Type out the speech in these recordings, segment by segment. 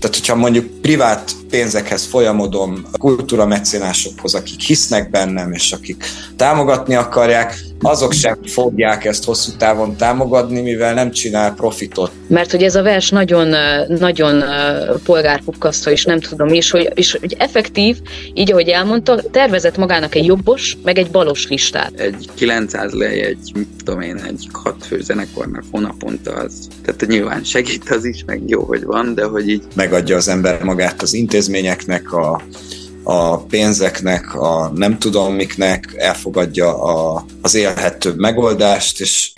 Tehát, hogyha mondjuk privát pénzekhez folyamodom, kultúra mecénásokhoz, akik hisznek bennem, és akik támogatni akarják, azok sem fogják ezt hosszú távon támogatni, mivel nem csinál profitot. Mert hogy ez a vers nagyon, nagyon polgárpukkasztó, és nem tudom is, hogy, és, hogy effektív, így ahogy elmondta, tervezett magának egy jobbos, meg egy balos listát. Egy 900 lej, egy, mit tudom én, egy hat fő zenekarnak hónaponta az, tehát nyilván segít az is, meg jó, hogy van, de hogy így... Megadja az ember magát az intézményeknek, a, a pénzeknek, a nem tudom miknek, elfogadja a, az élhetőbb megoldást, és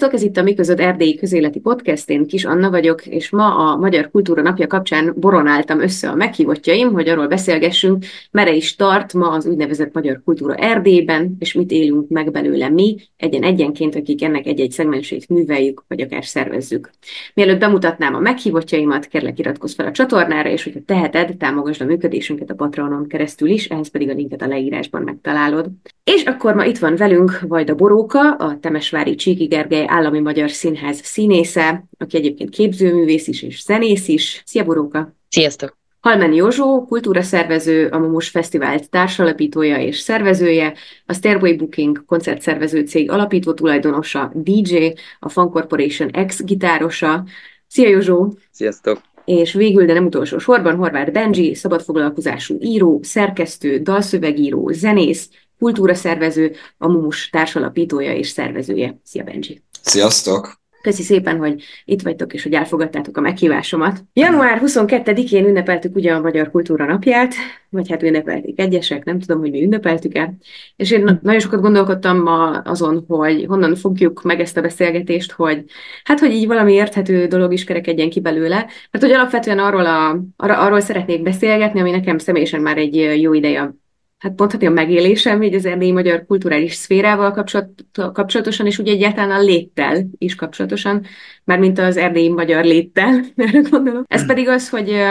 Sziasztok, ez itt a Miközöd Erdélyi Közéleti Podcast, én Kis Anna vagyok, és ma a Magyar Kultúra Napja kapcsán boronáltam össze a meghívottjaim, hogy arról beszélgessünk, mere is tart ma az úgynevezett Magyar Kultúra Erdélyben, és mit élünk meg belőle mi, egyen-egyenként, akik ennek egy-egy szegmensét műveljük, vagy akár szervezzük. Mielőtt bemutatnám a meghívottjaimat, kérlek iratkozz fel a csatornára, és hogyha teheted, támogasd a működésünket a Patronon keresztül is, ehhez pedig a linket a leírásban megtalálod. És akkor ma itt van velünk Vajda Boróka, a Temesvári Csíki Gergely Állami Magyar Színház színésze, aki egyébként képzőművész is és zenész is. Szia Boróka! Sziasztok! Halmen Józsó, kultúraszervező, a Mumus Fesztivált társalapítója és szervezője, a Stairway Booking koncertszervező cég alapító tulajdonosa, DJ, a Fun Corporation ex-gitárosa. Szia Józsó! Sziasztok! És végül, de nem utolsó sorban, Horváth Benji, szabadfoglalkozású író, szerkesztő, dalszövegíró, zenész, kultúraszervező, a Mumus társalapítója és szervezője. Szia Benji! Sziasztok! Köszi szépen, hogy itt vagytok, és hogy elfogadtátok a meghívásomat. Január 22-én ünnepeltük ugye a Magyar Kultúra Napját, vagy hát ünnepelték egyesek, nem tudom, hogy mi ünnepeltük-e. És én nagyon sokat gondolkodtam ma azon, hogy honnan fogjuk meg ezt a beszélgetést, hogy hát, hogy így valami érthető dolog is kerekedjen ki belőle. Mert hogy alapvetően arról, a, arról szeretnék beszélgetni, ami nekem személyesen már egy jó ideje hát mondhatni a megélésem így az erdélyi magyar kulturális szférával kapcsolat, kapcsolatosan, és ugye egyáltalán a léttel is kapcsolatosan, mint az erdélyi magyar léttel, erre gondolom. Ez pedig az, hogy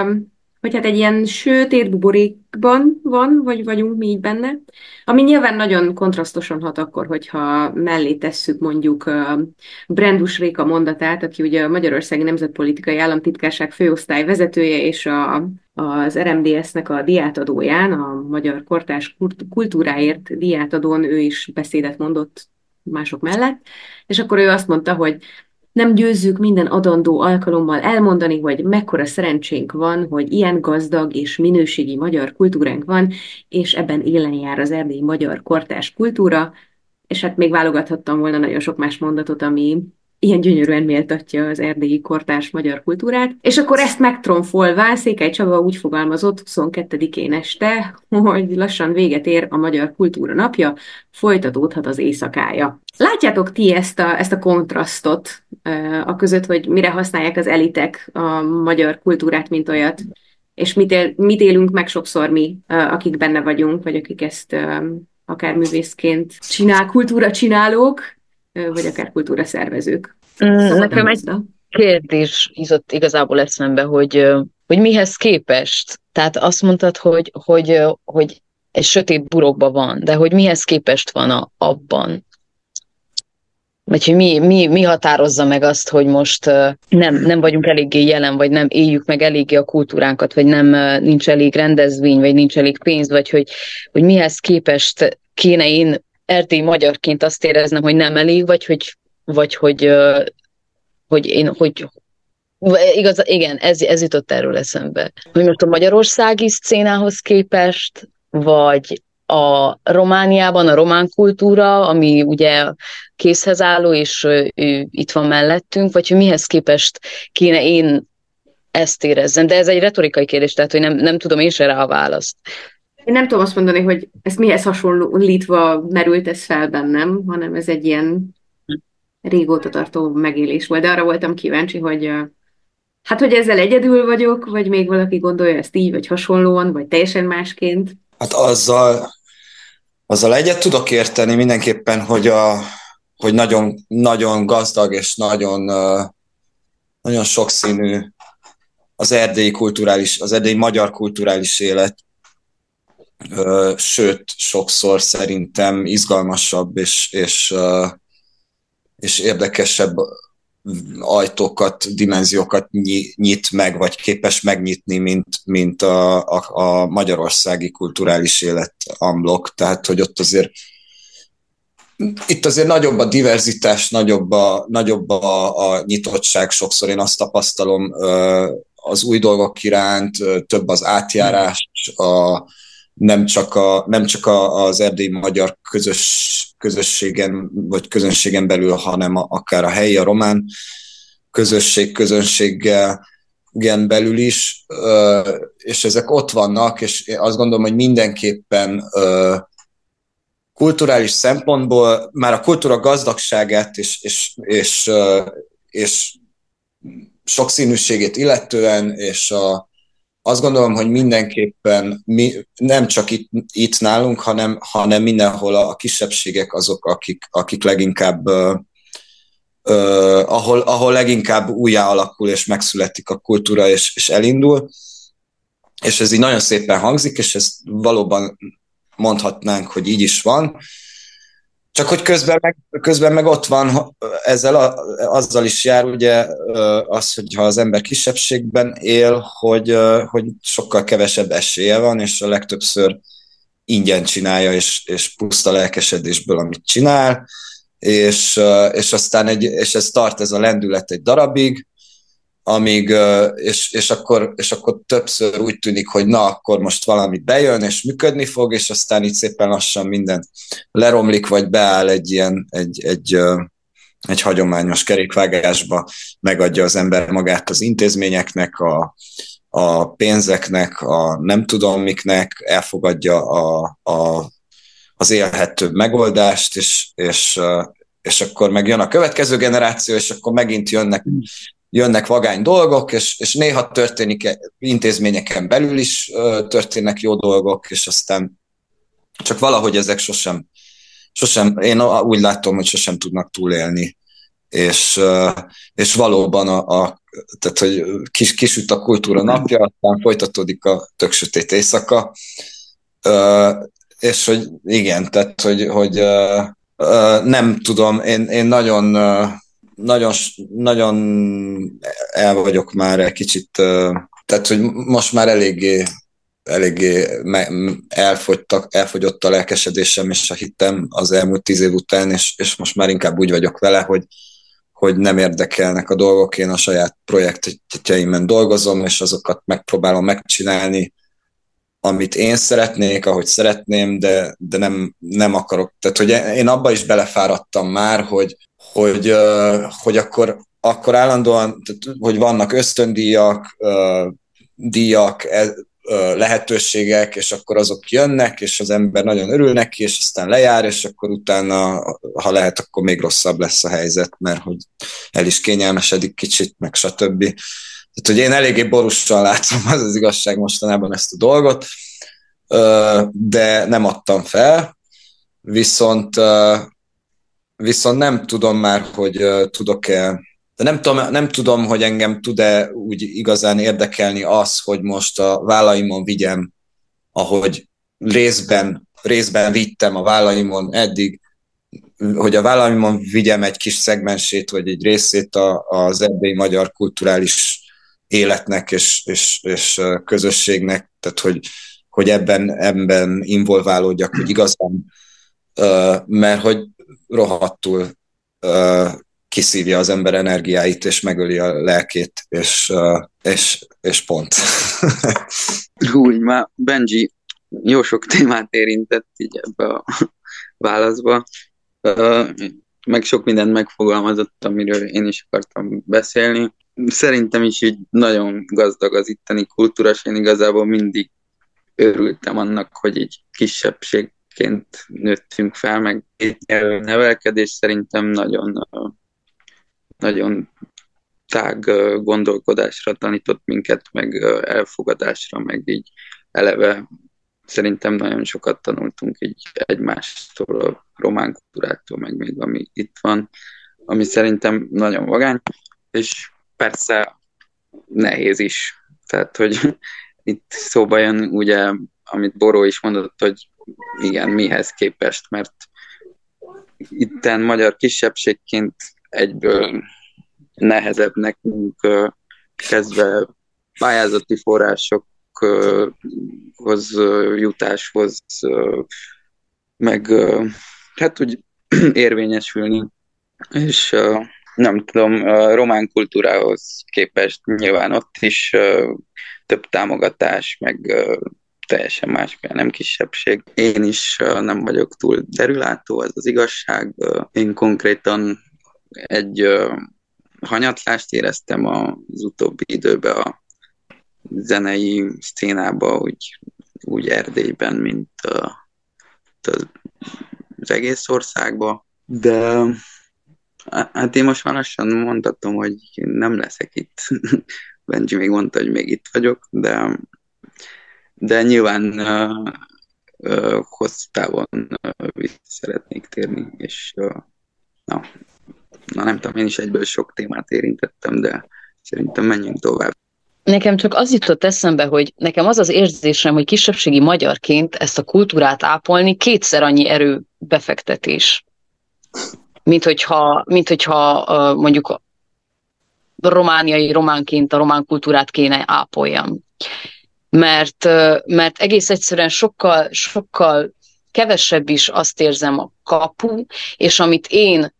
hogy hát egy ilyen sötét buborékban van, vagy vagyunk mi így benne, ami nyilván nagyon kontrasztosan hat akkor, hogyha mellé tesszük mondjuk Brendus Réka mondatát, aki ugye a Magyarországi Nemzetpolitikai Államtitkárság főosztály vezetője, és a, az RMDS-nek a diátadóján, a Magyar Kortás Kultúráért diátadón ő is beszédet mondott mások mellett, és akkor ő azt mondta, hogy nem győzzük minden adandó alkalommal elmondani, hogy mekkora szerencsénk van, hogy ilyen gazdag és minőségi magyar kultúránk van, és ebben élen jár az erdélyi magyar kortás kultúra, és hát még válogathattam volna nagyon sok más mondatot, ami ilyen gyönyörűen méltatja az erdélyi kortárs magyar kultúrát. És akkor ezt megtronfolvá Székely Csaba úgy fogalmazott 22-én este, hogy lassan véget ér a Magyar Kultúra Napja, folytatódhat az éjszakája. Látjátok ti ezt a, ezt a kontrasztot a között, hogy mire használják az elitek a magyar kultúrát, mint olyat, és mit, él, mit élünk meg sokszor mi, akik benne vagyunk, vagy akik ezt akár művészként csinál, kultúra csinálók, vagy akár kultúra szervezők. Mm, nekem egy kérdés jutott igazából eszembe, hogy, hogy mihez képest? Tehát azt mondtad, hogy, hogy, hogy egy sötét burokban van, de hogy mihez képest van a, abban? Vagy hogy mi, mi, mi határozza meg azt, hogy most nem, nem vagyunk eléggé jelen, vagy nem éljük meg eléggé a kultúránkat, vagy nem nincs elég rendezvény, vagy nincs elég pénz, vagy hogy, hogy mihez képest kéne én erdély magyarként azt éreznem, hogy nem elég, vagy hogy, vagy hogy, hogy én, hogy igaz, igen, ez, ez jutott erről eszembe. Hogy most a magyarországi szcénához képest, vagy a Romániában a román kultúra, ami ugye készhez álló, és ő itt van mellettünk, vagy hogy mihez képest kéne én ezt érezzem. De ez egy retorikai kérdés, tehát hogy nem, nem tudom én se rá a választ. Én nem tudom azt mondani, hogy ez mihez hasonlítva merült ez fel bennem, hanem ez egy ilyen régóta tartó megélés volt, de arra voltam kíváncsi, hogy hát, hogy ezzel egyedül vagyok, vagy még valaki gondolja ezt így, vagy hasonlóan, vagy teljesen másként. Hát azzal, azzal egyet tudok érteni mindenképpen, hogy, a, hogy nagyon, nagyon gazdag és nagyon, nagyon sokszínű az erdélyi kulturális, az erdélyi magyar kulturális élet, sőt, sokszor szerintem izgalmasabb és, és, és érdekesebb ajtókat, dimenziókat nyit meg, vagy képes megnyitni, mint, mint a, a, a magyarországi kulturális élet amblok. Tehát, hogy ott azért itt azért nagyobb a diverzitás, nagyobb a, nagyobb a, a nyitottság, sokszor én azt tapasztalom az új dolgok iránt, több az átjárás, a, nem csak, a, nem csak a, az erdélyi magyar közös, közösségen, vagy közönségen belül, hanem a, akár a helyi, a román közösség, közönséggel igen, belül is, és ezek ott vannak, és én azt gondolom, hogy mindenképpen kulturális szempontból már a kultúra gazdagságát és, és, és, és sokszínűségét illetően, és a, azt gondolom, hogy mindenképpen mi, nem csak itt, itt nálunk, hanem, hanem mindenhol a, kisebbségek azok, akik, akik leginkább uh, ahol, ahol leginkább újjá alakul és megszületik a kultúra és, és elindul. És ez így nagyon szépen hangzik, és ezt valóban mondhatnánk, hogy így is van. Csak hogy közben meg, közben meg ott van, ezzel a, azzal is jár ugye az, hogy ha az ember kisebbségben él, hogy, hogy sokkal kevesebb esélye van, és a legtöbbször ingyen csinálja, és, és puszta lelkesedésből, amit csinál, és, és aztán egy, és ez tart ez a lendület egy darabig, amíg, és, és, akkor, és akkor többször úgy tűnik, hogy na, akkor most valami bejön, és működni fog, és aztán így szépen lassan minden leromlik, vagy beáll egy ilyen, egy, egy, egy hagyományos kerékvágásba, megadja az ember magát az intézményeknek, a, a pénzeknek, a nem tudom miknek, elfogadja a, a, az élhetőbb megoldást, és, és, és akkor meg jön a következő generáció, és akkor megint jönnek jönnek vagány dolgok, és, és néha történik e, intézményeken belül is történnek jó dolgok, és aztán csak valahogy ezek sosem, sosem én úgy látom, hogy sosem tudnak túlélni. És, és valóban a, a tehát, hogy kis, kisüt a kultúra napja, aztán folytatódik a tök sötét éjszaka, és hogy igen, tehát, hogy, hogy nem tudom, én, én nagyon nagyon, nagyon el vagyok már egy kicsit, tehát hogy most már eléggé, eléggé elfogytak, elfogyott a lelkesedésem és a hittem az elmúlt tíz év után, és, és most már inkább úgy vagyok vele, hogy, hogy nem érdekelnek a dolgok, én a saját projektjeimen dolgozom, és azokat megpróbálom megcsinálni, amit én szeretnék, ahogy szeretném, de, de nem, nem akarok. Tehát, hogy én abba is belefáradtam már, hogy, hogy, hogy akkor, akkor állandóan, hogy vannak ösztöndíjak, díjak, e, lehetőségek, és akkor azok jönnek, és az ember nagyon örül neki, és aztán lejár, és akkor utána, ha lehet, akkor még rosszabb lesz a helyzet, mert hogy el is kényelmesedik kicsit, meg stb. Tehát, hogy én eléggé borúsan látom, az az igazság mostanában ezt a dolgot, de nem adtam fel, viszont viszont nem tudom már, hogy tudok-e, de nem tudom, nem tudom, hogy engem tud-e úgy igazán érdekelni az, hogy most a vállaimon vigyem, ahogy részben, részben vittem a vállaimon eddig, hogy a vállaimon vigyem egy kis szegmensét, vagy egy részét a, az erdélyi magyar kulturális életnek és, és, és közösségnek, tehát hogy, hogy ebben, ebben involválódjak, hogy igazán, mert hogy rohadtul uh, kiszívja az ember energiáit, és megöli a lelkét, és, uh, és, és pont. Úgy, már Benji jó sok témát érintett így ebbe a válaszba, uh, meg sok mindent megfogalmazott, amiről én is akartam beszélni. Szerintem is így nagyon gazdag az itteni kultúra, és én igazából mindig örültem annak, hogy egy kisebbség gyerekként nőttünk fel, meg nevelkedés szerintem nagyon, nagyon tág gondolkodásra tanított minket, meg elfogadásra, meg így eleve szerintem nagyon sokat tanultunk így egymástól, a román kultúrától, meg még ami itt van, ami szerintem nagyon vagány, és persze nehéz is. Tehát, hogy itt szóba jön ugye, amit Boró is mondott, hogy igen, mihez képest, mert itten magyar kisebbségként egyből nehezebb nekünk kezdve pályázati forrásokhoz jutáshoz, meg hát úgy érvényesülni, és nem tudom, a román kultúrához képest nyilván ott is több támogatás, meg teljesen más, nem kisebbség. Én is nem vagyok túl derülátó, az az igazság. Én konkrétan egy hanyatlást éreztem az utóbbi időben a zenei szcénába, úgy, úgy Erdélyben, mint az egész országban, de hát én most már lassan mondhatom, hogy nem leszek itt. Benji még mondta, hogy még itt vagyok, de, de nyilván hosszú távon vissza szeretnék térni, és na, na nem tudom, én is egyből sok témát érintettem, de szerintem menjünk tovább. Nekem csak az jutott eszembe, hogy nekem az az érzésem, hogy kisebbségi magyarként ezt a kultúrát ápolni kétszer annyi erő befektetés, mint hogyha, mint hogyha mondjuk romániai románként a román kultúrát kéne ápoljam. Mert, mert egész egyszerűen sokkal, sokkal kevesebb is azt érzem a kapu, és amit én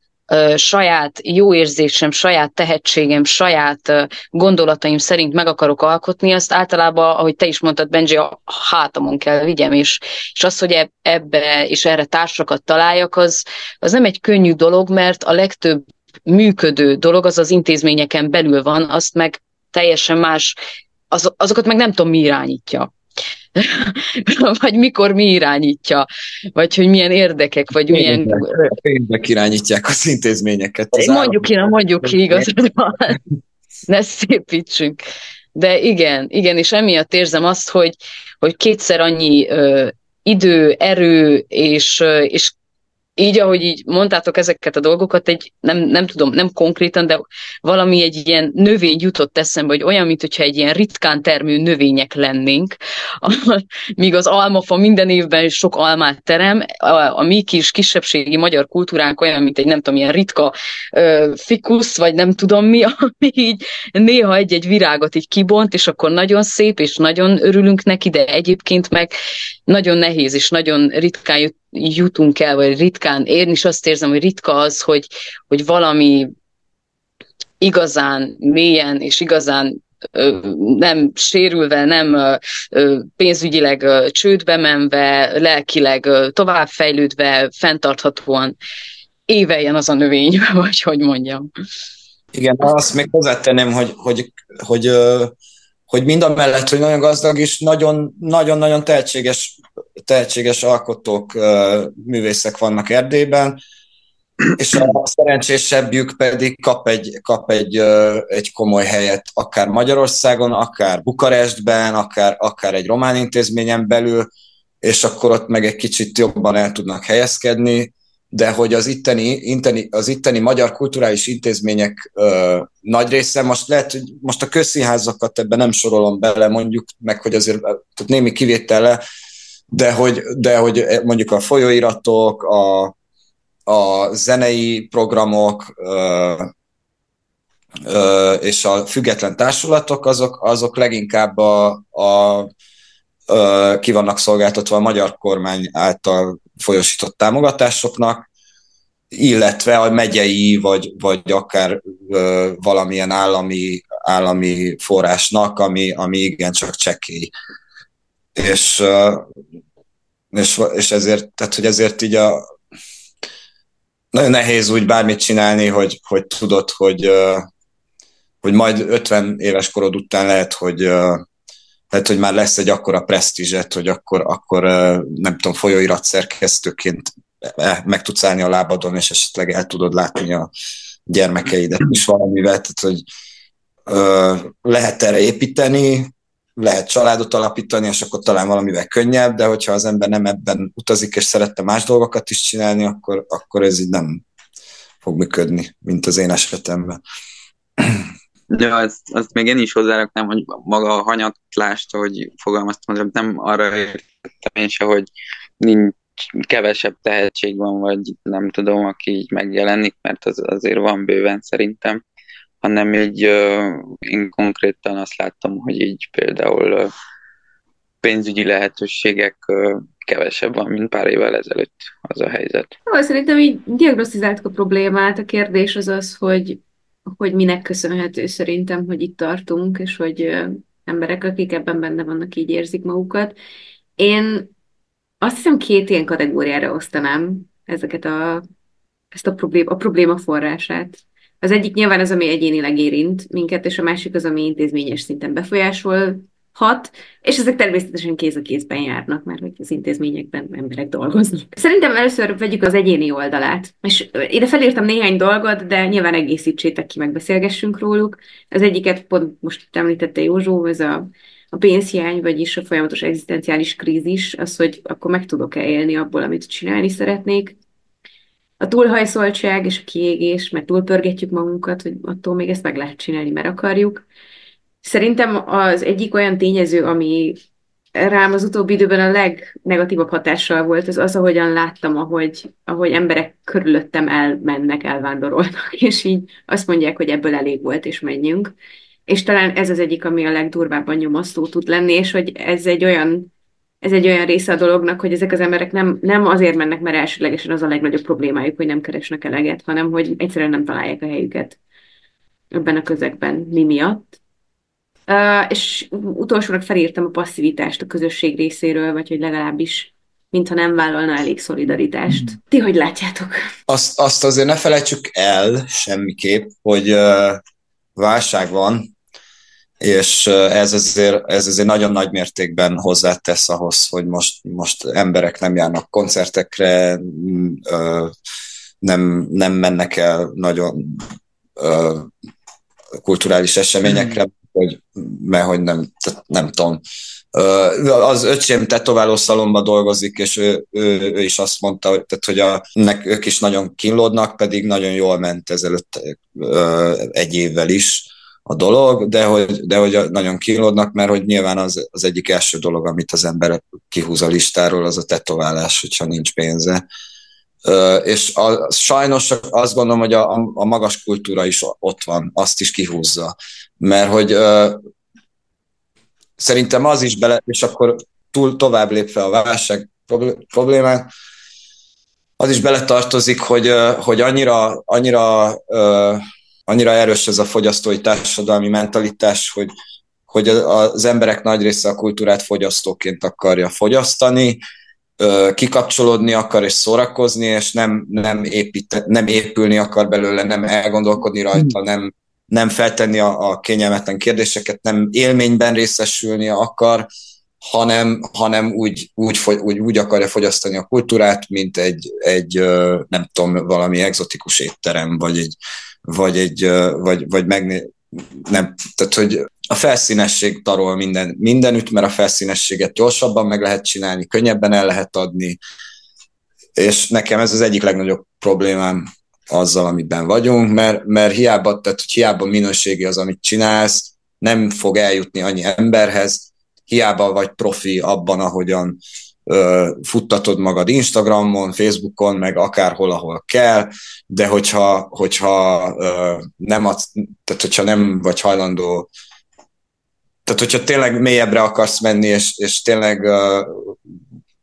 saját jó érzésem, saját tehetségem, saját gondolataim szerint meg akarok alkotni, azt általában, ahogy te is mondtad, Benji, a hátamon kell vigyem, és, és az, hogy ebbe és erre társakat találjak, az, az nem egy könnyű dolog, mert a legtöbb működő dolog az az intézményeken belül van, azt meg teljesen más, az, azokat meg nem tudom, mi irányítja. vagy mikor mi irányítja, vagy hogy milyen érdekek, vagy milyen... Pénzek irányítják az intézményeket. Az mondjuk ki, mondjuk ki, igazad van. Ne szépítsünk. De igen, igen, és emiatt érzem azt, hogy, hogy kétszer annyi ö, idő, erő és, és így, ahogy így mondtátok ezeket a dolgokat, egy, nem, nem tudom, nem konkrétan, de valami egy ilyen növény jutott eszembe, hogy olyan, mint hogyha egy ilyen ritkán termő növények lennénk, míg az almafa minden évben sok almát terem, a, a mi kis kisebbségi magyar kultúránk olyan, mint egy nem tudom, ilyen ritka ö, fikusz, vagy nem tudom mi, ami így néha egy-egy virágot így kibont, és akkor nagyon szép, és nagyon örülünk neki, de egyébként meg nagyon nehéz, és nagyon ritkán jut, jutunk el, vagy ritkán, én is azt érzem, hogy ritka az, hogy, hogy valami igazán mélyen és igazán nem sérülve, nem pénzügyileg csődbe menve, lelkileg továbbfejlődve, fenntarthatóan éveljen az a növény, vagy hogy mondjam. Igen, azt még hozzátenném, hogy, hogy, hogy, hogy mind a mellett, hogy nagyon gazdag és nagyon-nagyon tehetséges tehetséges alkotók, művészek vannak Erdélyben, és a szerencsésebbjük pedig kap egy, kap egy, egy komoly helyet akár Magyarországon, akár Bukarestben, akár, akár egy román intézményen belül, és akkor ott meg egy kicsit jobban el tudnak helyezkedni, de hogy az itteni, itteni, az itteni magyar kulturális intézmények ö, nagy része, most lehet, hogy most a közszínházakat ebben nem sorolom bele, mondjuk meg, hogy azért tehát némi kivétele, de hogy, de hogy mondjuk a folyóiratok, a, a zenei programok ö, ö, és a független társulatok, azok, azok leginkább a, a, ö, ki vannak szolgáltatva a magyar kormány által folyosított támogatásoknak, illetve a megyei, vagy, vagy akár ö, valamilyen állami, állami forrásnak, ami, ami igencsak csekély és, és, és ezért, tehát, hogy ezért így a, nagyon nehéz úgy bármit csinálni, hogy, hogy tudod, hogy, hogy majd 50 éves korod után lehet, hogy lehet, hogy már lesz egy akkora presztízset, hogy akkor, akkor nem tudom, folyóirat szerkesztőként e, meg tudsz állni a lábadon, és esetleg el tudod látni a gyermekeidet is valamivel, tehát hogy lehet erre építeni, lehet családot alapítani, és akkor talán valamivel könnyebb, de hogyha az ember nem ebben utazik, és szerette más dolgokat is csinálni, akkor, akkor ez így nem fog működni, mint az én esetemben. Ja, azt, azt még én is hozzáraknám, hogy maga a hanyatlást, hogy fogalmaztam, nem arra értettem én se, hogy nincs kevesebb tehetség van, vagy nem tudom, aki így megjelenik, mert az azért van bőven szerintem, hanem így én konkrétan azt láttam, hogy így például pénzügyi lehetőségek kevesebb van, mint pár évvel ezelőtt az a helyzet. Jó, szerintem így diagnosztizáltuk a problémát, a kérdés az az, hogy, hogy minek köszönhető szerintem, hogy itt tartunk, és hogy emberek, akik ebben benne vannak, így érzik magukat. Én azt hiszem két ilyen kategóriára osztanám ezeket a, ezt a, problém, a probléma forrását. Az egyik nyilván az, ami egyénileg érint minket, és a másik az, ami intézményes szinten befolyásol hat, és ezek természetesen kéz a kézben járnak, mert hogy az intézményekben emberek dolgoznak. Szerintem először vegyük az egyéni oldalát, és ide felírtam néhány dolgot, de nyilván egészítsétek ki, megbeszélgessünk róluk. Az egyiket pont most említette Józsó, ez a, a pénzhiány, vagyis a folyamatos egzisztenciális krízis, az, hogy akkor meg tudok-e élni abból, amit csinálni szeretnék. A túlhajszoltság és a kiégés, mert túlpörgetjük magunkat, hogy attól még ezt meg lehet csinálni, mert akarjuk Szerintem az egyik olyan tényező, ami rám az utóbbi időben a legnegatívabb hatással volt, az az, ahogyan láttam, ahogy, ahogy emberek körülöttem elmennek, elvándorolnak, és így azt mondják, hogy ebből elég volt, és menjünk. És talán ez az egyik, ami a legdurvábban nyomasztó tud lenni, és hogy ez egy olyan, ez egy olyan része a dolognak, hogy ezek az emberek nem, nem azért mennek, mert elsőlegesen az a legnagyobb problémájuk, hogy nem keresnek eleget, hanem hogy egyszerűen nem találják a helyüket ebben a közegben mi miatt Uh, és utolsónak felírtam a passzivitást a közösség részéről, vagy hogy legalábbis mintha nem vállalna elég szolidaritást. Mm. Ti hogy látjátok? Azt, azt azért ne felejtsük el semmiképp, hogy uh, válság van, és ez azért, ez azért nagyon nagy mértékben hozzátesz ahhoz, hogy most, most emberek nem járnak koncertekre, nem, nem mennek el nagyon kulturális eseményekre, hogy, mert hogy nem, nem tudom. Az öcsém tetováló szalomba dolgozik, és ő, ő, ő is azt mondta, hogy, tehát, hogy a, nek, ők is nagyon kínlódnak, pedig nagyon jól ment ezelőtt egy évvel is a dolog, de hogy, de hogy nagyon kínlódnak, mert hogy nyilván az, az egyik első dolog, amit az ember kihúz a listáról, az a tetoválás, hogyha nincs pénze. És a, sajnos azt gondolom, hogy a, a magas kultúra is ott van, azt is kihúzza mert hogy szerintem az is bele, és akkor túl tovább lépve a válság problémát, az is beletartozik, hogy, hogy annyira, annyira, annyira erős ez a fogyasztói társadalmi mentalitás, hogy, hogy az emberek nagy része a kultúrát fogyasztóként akarja fogyasztani, kikapcsolódni akar és szórakozni, és nem, nem, épít, nem épülni akar belőle, nem elgondolkodni rajta, nem, nem feltenni a, a kényelmetlen kérdéseket, nem élményben részesülni akar, hanem, hanem úgy, úgy, úgy, úgy akarja fogyasztani a kultúrát, mint egy, egy nem tudom, valami egzotikus étterem, vagy egy, vagy egy, vagy, vagy megné, nem, tehát hogy a felszínesség tarol minden, mindenütt, mert a felszínességet gyorsabban meg lehet csinálni, könnyebben el lehet adni, és nekem ez az egyik legnagyobb problémám azzal, amiben vagyunk, mert, mert hiába, tehát hogy hiába minőségi az, amit csinálsz, nem fog eljutni annyi emberhez, hiába vagy profi abban, ahogyan futtatod magad Instagramon, Facebookon, meg akárhol, ahol kell, de hogyha, hogyha nem adsz, tehát hogyha nem vagy hajlandó tehát hogyha tényleg mélyebbre akarsz menni, és, és tényleg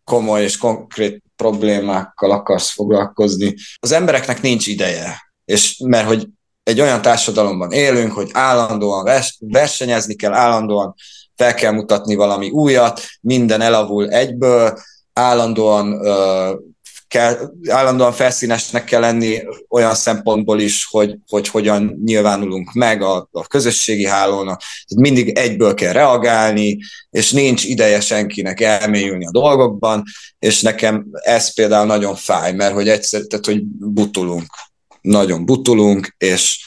komoly és konkrét problémákkal akarsz foglalkozni. Az embereknek nincs ideje, és mert hogy egy olyan társadalomban élünk, hogy állandóan vers- versenyezni kell, állandóan fel kell mutatni valami újat, minden elavul egyből, állandóan kell, állandóan felszínesnek kell lenni olyan szempontból is, hogy, hogy hogyan nyilvánulunk meg a, a közösségi hálónak. Mindig egyből kell reagálni, és nincs ideje senkinek elmélyülni a dolgokban, és nekem ez például nagyon fáj, mert hogy egyszer, tehát hogy butulunk, nagyon butulunk, és,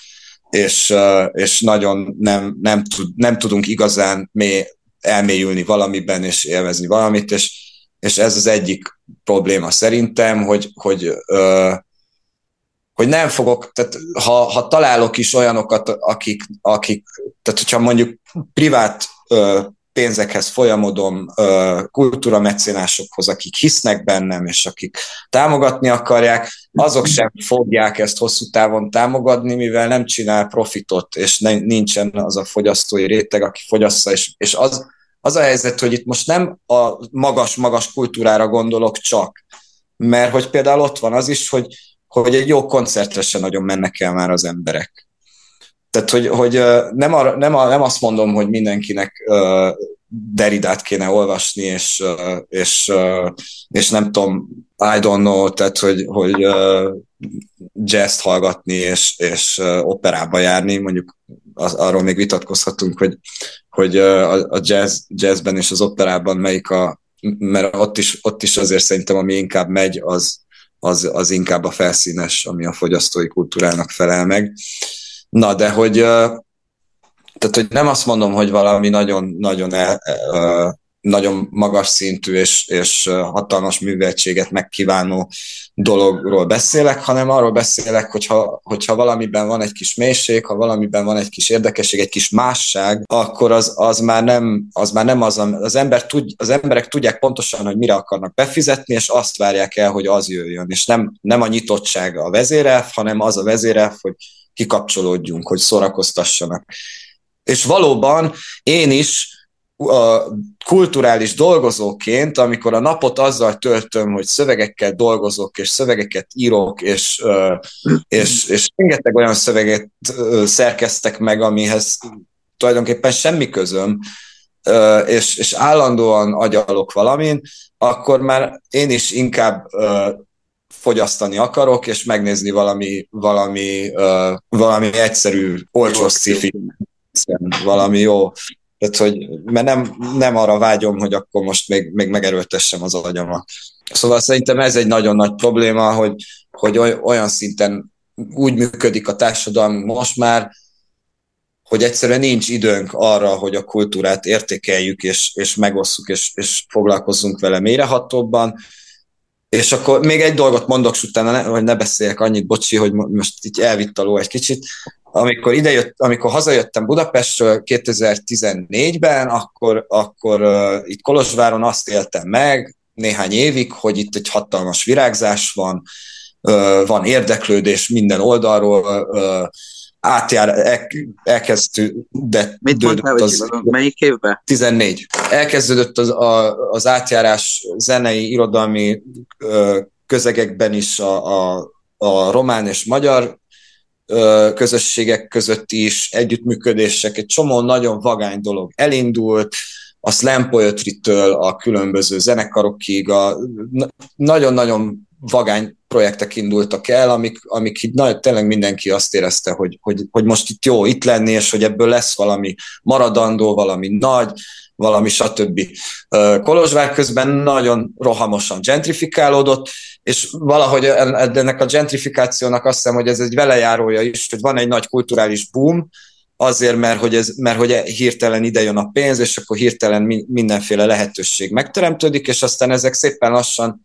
és, és nagyon nem, nem, tud, nem tudunk igazán mély, elmélyülni valamiben, és élvezni valamit, és, és ez az egyik probléma szerintem, hogy, hogy, ö, hogy nem fogok, tehát ha, ha találok is olyanokat, akik, akik tehát hogyha mondjuk privát ö, pénzekhez folyamodom kultúra mecénásokhoz, akik hisznek bennem, és akik támogatni akarják, azok sem fogják ezt hosszú távon támogatni, mivel nem csinál profitot, és ne, nincsen az a fogyasztói réteg, aki fogyassza, és, és az, az a helyzet, hogy itt most nem a magas-magas kultúrára gondolok csak, mert hogy például ott van az is, hogy, hogy egy jó koncertre se nagyon mennek el már az emberek. Tehát, hogy, hogy nem, a, nem, a, nem azt mondom, hogy mindenkinek uh, Deridát kéne olvasni, és, uh, és, uh, és nem tudom, I don't know, tehát, hogy, hogy uh, jazz hallgatni, és, és uh, operába járni, mondjuk az, arról még vitatkozhatunk, hogy, hogy uh, a jazz, jazzben és az operában melyik a, mert ott is, ott is azért szerintem, ami inkább megy, az, az, az inkább a felszínes, ami a fogyasztói kultúrának felel meg. Na, de hogy, tehát, hogy nem azt mondom, hogy valami nagyon, nagyon, el, nagyon magas szintű és, és hatalmas műveltséget megkívánó dologról beszélek, hanem arról beszélek, hogyha, hogyha valamiben van egy kis mélység, ha valamiben van egy kis érdekesség, egy kis másság, akkor az, az már nem az, már nem az, az, ember tud, az emberek tudják pontosan, hogy mire akarnak befizetni, és azt várják el, hogy az jöjjön. És nem, nem a nyitottság a vezérelv, hanem az a vezérelv, hogy kikapcsolódjunk, hogy szórakoztassanak. És valóban én is a kulturális dolgozóként, amikor a napot azzal töltöm, hogy szövegekkel dolgozok, és szövegeket írok, és, és, és rengeteg olyan szöveget szerkeztek meg, amihez tulajdonképpen semmi közöm, és, és állandóan agyalok valamin, akkor már én is inkább fogyasztani akarok, és megnézni valami, valami, uh, valami egyszerű, olcsó sci valami jó. Tehát, hogy, mert nem, nem arra vágyom, hogy akkor most még, még megerőltessem az agyamat. Szóval szerintem ez egy nagyon nagy probléma, hogy, hogy olyan szinten úgy működik a társadalom most már, hogy egyszerűen nincs időnk arra, hogy a kultúrát értékeljük, és, és megosszuk, és, és foglalkozzunk vele mélyrehatóbban, és akkor még egy dolgot mondok, és utána ne, hogy ne beszéljek annyit, bocsi, hogy most így elvitt a ló egy kicsit. Amikor idejött, amikor hazajöttem Budapestről 2014-ben, akkor, akkor uh, itt Kolozsváron azt éltem meg néhány évig, hogy itt egy hatalmas virágzás van, uh, van érdeklődés minden oldalról, uh, átjár, el, elkezdődött Mit mondtál, az, hogy melyik évben? 14. Elkezdődött az, a, az átjárás zenei, irodalmi ö, közegekben is a, a, a román és magyar ö, közösségek között is együttműködések, egy csomó nagyon vagány dolog elindult, a slam poetry-től a különböző zenekarokig, a nagyon-nagyon vagány projektek indultak el, amik, amik így nagy, tényleg mindenki azt érezte, hogy, hogy, hogy most itt jó itt lenni, és hogy ebből lesz valami maradandó, valami nagy, valami stb. Kolozsvár közben nagyon rohamosan gentrifikálódott, és valahogy ennek a gentrifikációnak azt hiszem, hogy ez egy velejárója is, hogy van egy nagy kulturális boom, azért, mert hogy, ez, mert hogy hirtelen ide jön a pénz, és akkor hirtelen mindenféle lehetőség megteremtődik, és aztán ezek szépen lassan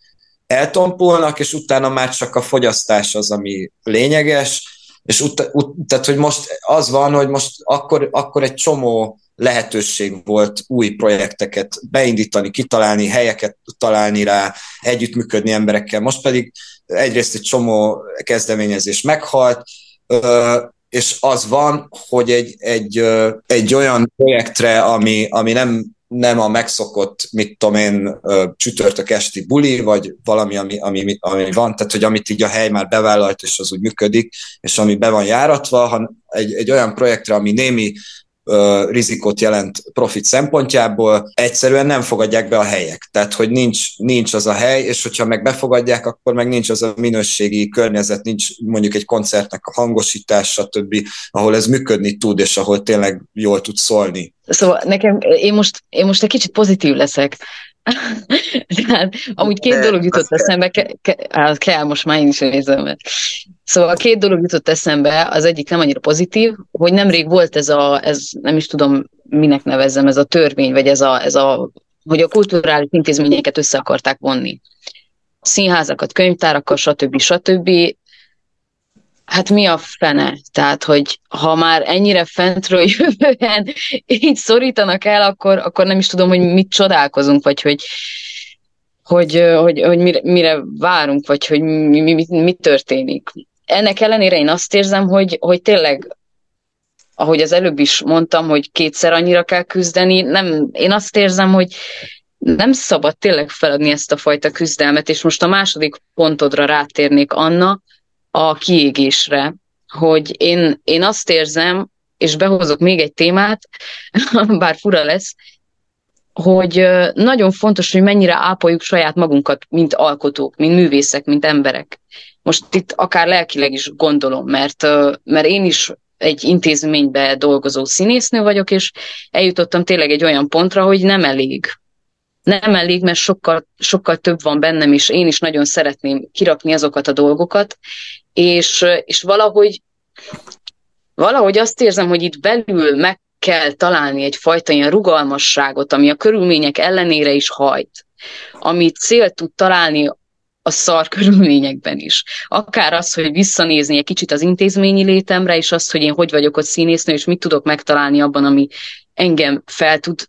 eltompulnak, és utána már csak a fogyasztás az, ami lényeges, és ut- ut- tehát, hogy most az van, hogy most akkor, akkor egy csomó lehetőség volt új projekteket beindítani, kitalálni, helyeket találni rá, együttműködni emberekkel. Most pedig egyrészt egy csomó kezdeményezés meghalt, és az van, hogy egy, egy, egy olyan projektre, ami, ami nem nem a megszokott, mit tudom én, csütörtök esti buli, vagy valami, ami, ami, ami van, tehát hogy amit így a hely már bevállalt, és az úgy működik, és ami be van járatva, hanem egy, egy olyan projektre, ami némi rizikót jelent profit szempontjából, egyszerűen nem fogadják be a helyek. Tehát, hogy nincs, nincs az a hely, és hogyha meg befogadják, akkor meg nincs az a minőségi környezet, nincs mondjuk egy koncertnek a hangosítás, stb., ahol ez működni tud, és ahol tényleg jól tud szólni. Szóval nekem, én most, én most egy kicsit pozitív leszek. Tehát amúgy két dolog jutott eszembe, ke, ke, kell, most már én is nézem. Mert. Szóval két dolog jutott eszembe, az egyik nem annyira pozitív, hogy nemrég volt ez a, ez nem is tudom minek nevezzem, ez a törvény, vagy ez a, ez a hogy a kulturális intézményeket össze akarták vonni. Színházakat, könyvtárakkal, stb. stb. Hát mi a fene? Tehát, hogy ha már ennyire fentről jövően így szorítanak el, akkor, akkor nem is tudom, hogy mit csodálkozunk, vagy hogy, hogy, hogy, hogy mire, mire várunk, vagy hogy mi, mi, mi, történik. Ennek ellenére én azt érzem, hogy, hogy tényleg ahogy az előbb is mondtam, hogy kétszer annyira kell küzdeni, nem, én azt érzem, hogy nem szabad tényleg feladni ezt a fajta küzdelmet, és most a második pontodra rátérnék Anna, a kiégésre, hogy én, én azt érzem, és behozok még egy témát, bár fura lesz, hogy nagyon fontos, hogy mennyire ápoljuk saját magunkat, mint alkotók, mint művészek, mint emberek. Most itt akár lelkileg is gondolom, mert, mert én is egy intézménybe dolgozó színésznő vagyok, és eljutottam tényleg egy olyan pontra, hogy nem elég. Nem elég, mert sokkal, sokkal több van bennem, és én is nagyon szeretném kirakni azokat a dolgokat, és, és valahogy, valahogy azt érzem, hogy itt belül meg kell találni egyfajta ilyen rugalmasságot, ami a körülmények ellenére is hajt, ami célt tud találni a szar körülményekben is. Akár az, hogy visszanézni egy kicsit az intézményi létemre, és azt, hogy én hogy vagyok ott színésznő, és mit tudok megtalálni abban, ami engem fel tud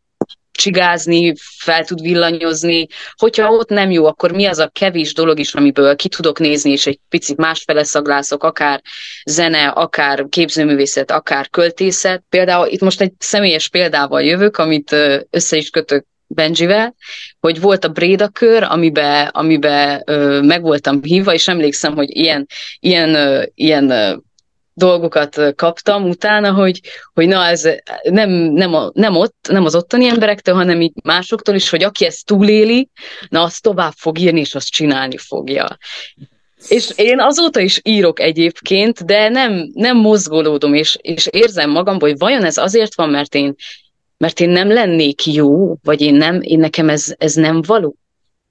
csigázni, fel tud villanyozni. Hogyha ott nem jó, akkor mi az a kevés dolog is, amiből ki tudok nézni, és egy picit másfele szaglászok, akár zene, akár képzőművészet, akár költészet. Például itt most egy személyes példával jövök, amit össze is kötök Benjivel, hogy volt a Bréda kör, amiben amibe, ö, meg voltam hívva, és emlékszem, hogy ilyen, ilyen, ö, ilyen ö, dolgokat kaptam utána, hogy, hogy na ez nem, nem, a, nem ott, nem az ottani emberektől, hanem így másoktól is, hogy aki ezt túléli, na azt tovább fog írni, és azt csinálni fogja. És én azóta is írok egyébként, de nem, nem mozgolódom, és, és érzem magamból, hogy vajon ez azért van, mert én mert én nem lennék jó, vagy én nem, én nekem ez, ez nem való.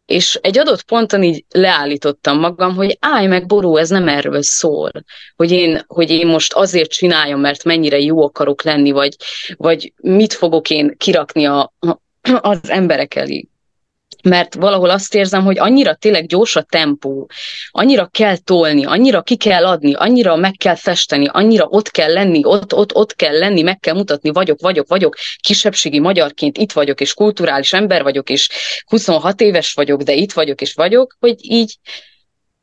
És egy adott ponton így leállítottam magam, hogy állj meg, Boró, ez nem erről szól, hogy én, hogy én most azért csináljam, mert mennyire jó akarok lenni, vagy, vagy mit fogok én kirakni a, az emberek elé mert valahol azt érzem, hogy annyira tényleg gyors a tempó, annyira kell tolni, annyira ki kell adni, annyira meg kell festeni, annyira ott kell lenni, ott, ott, ott kell lenni, meg kell mutatni, vagyok, vagyok, vagyok, kisebbségi magyarként itt vagyok, és kulturális ember vagyok, és 26 éves vagyok, de itt vagyok, és vagyok, hogy így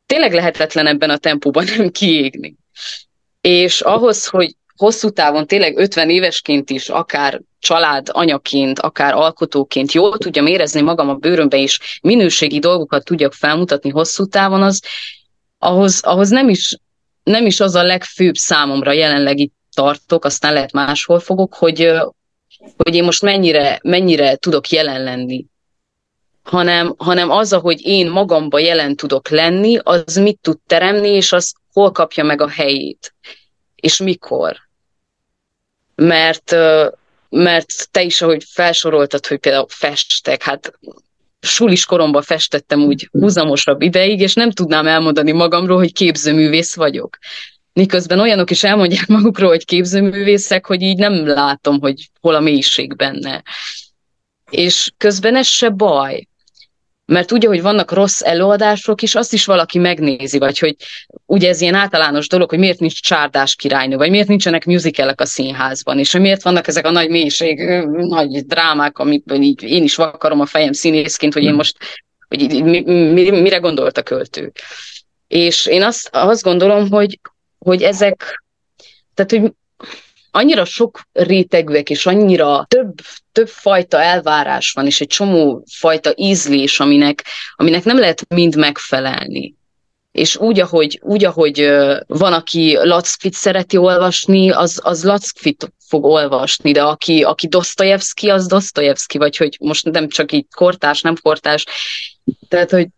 tényleg lehetetlen ebben a tempóban nem kiégni. És ahhoz, hogy hosszú távon tényleg 50 évesként is, akár család anyaként, akár alkotóként jól tudjam érezni magam a bőrömbe, és minőségi dolgokat tudjak felmutatni hosszú távon, az ahhoz, ahhoz nem, is, nem is az a legfőbb számomra jelenleg itt tartok, aztán lehet máshol fogok, hogy, hogy én most mennyire, mennyire tudok jelen lenni. Hanem, hanem az, ahogy én magamba jelen tudok lenni, az mit tud teremni, és az hol kapja meg a helyét, és mikor. Mert mert te is, ahogy felsoroltad, hogy például festek, hát sulis koromban festettem úgy húzamosabb ideig, és nem tudnám elmondani magamról, hogy képzőművész vagyok. Miközben olyanok is elmondják magukról, hogy képzőművészek, hogy így nem látom, hogy hol a mélység benne. És közben ez se baj, mert ugye, hogy vannak rossz előadások is, azt is valaki megnézi, vagy hogy ugye ez ilyen általános dolog, hogy miért nincs csárdás királynő, vagy miért nincsenek musicalek a színházban, és hogy miért vannak ezek a nagy mélység, nagy drámák, amikből így én is vakarom a fejem színészként, hogy én most, hogy mi, mi, mire gondolt a költő. És én azt, azt gondolom, hogy, hogy ezek, tehát, hogy annyira sok rétegűek, és annyira több, több fajta elvárás van, és egy csomó fajta ízlés, aminek, aminek nem lehet mind megfelelni. És úgy, ahogy, úgy, ahogy van, aki Lackfit szereti olvasni, az, az Lackfit fog olvasni, de aki, aki Dostoyevsky, az Dostoyevsky, vagy hogy most nem csak így kortás, nem kortás. Tehát, hogy,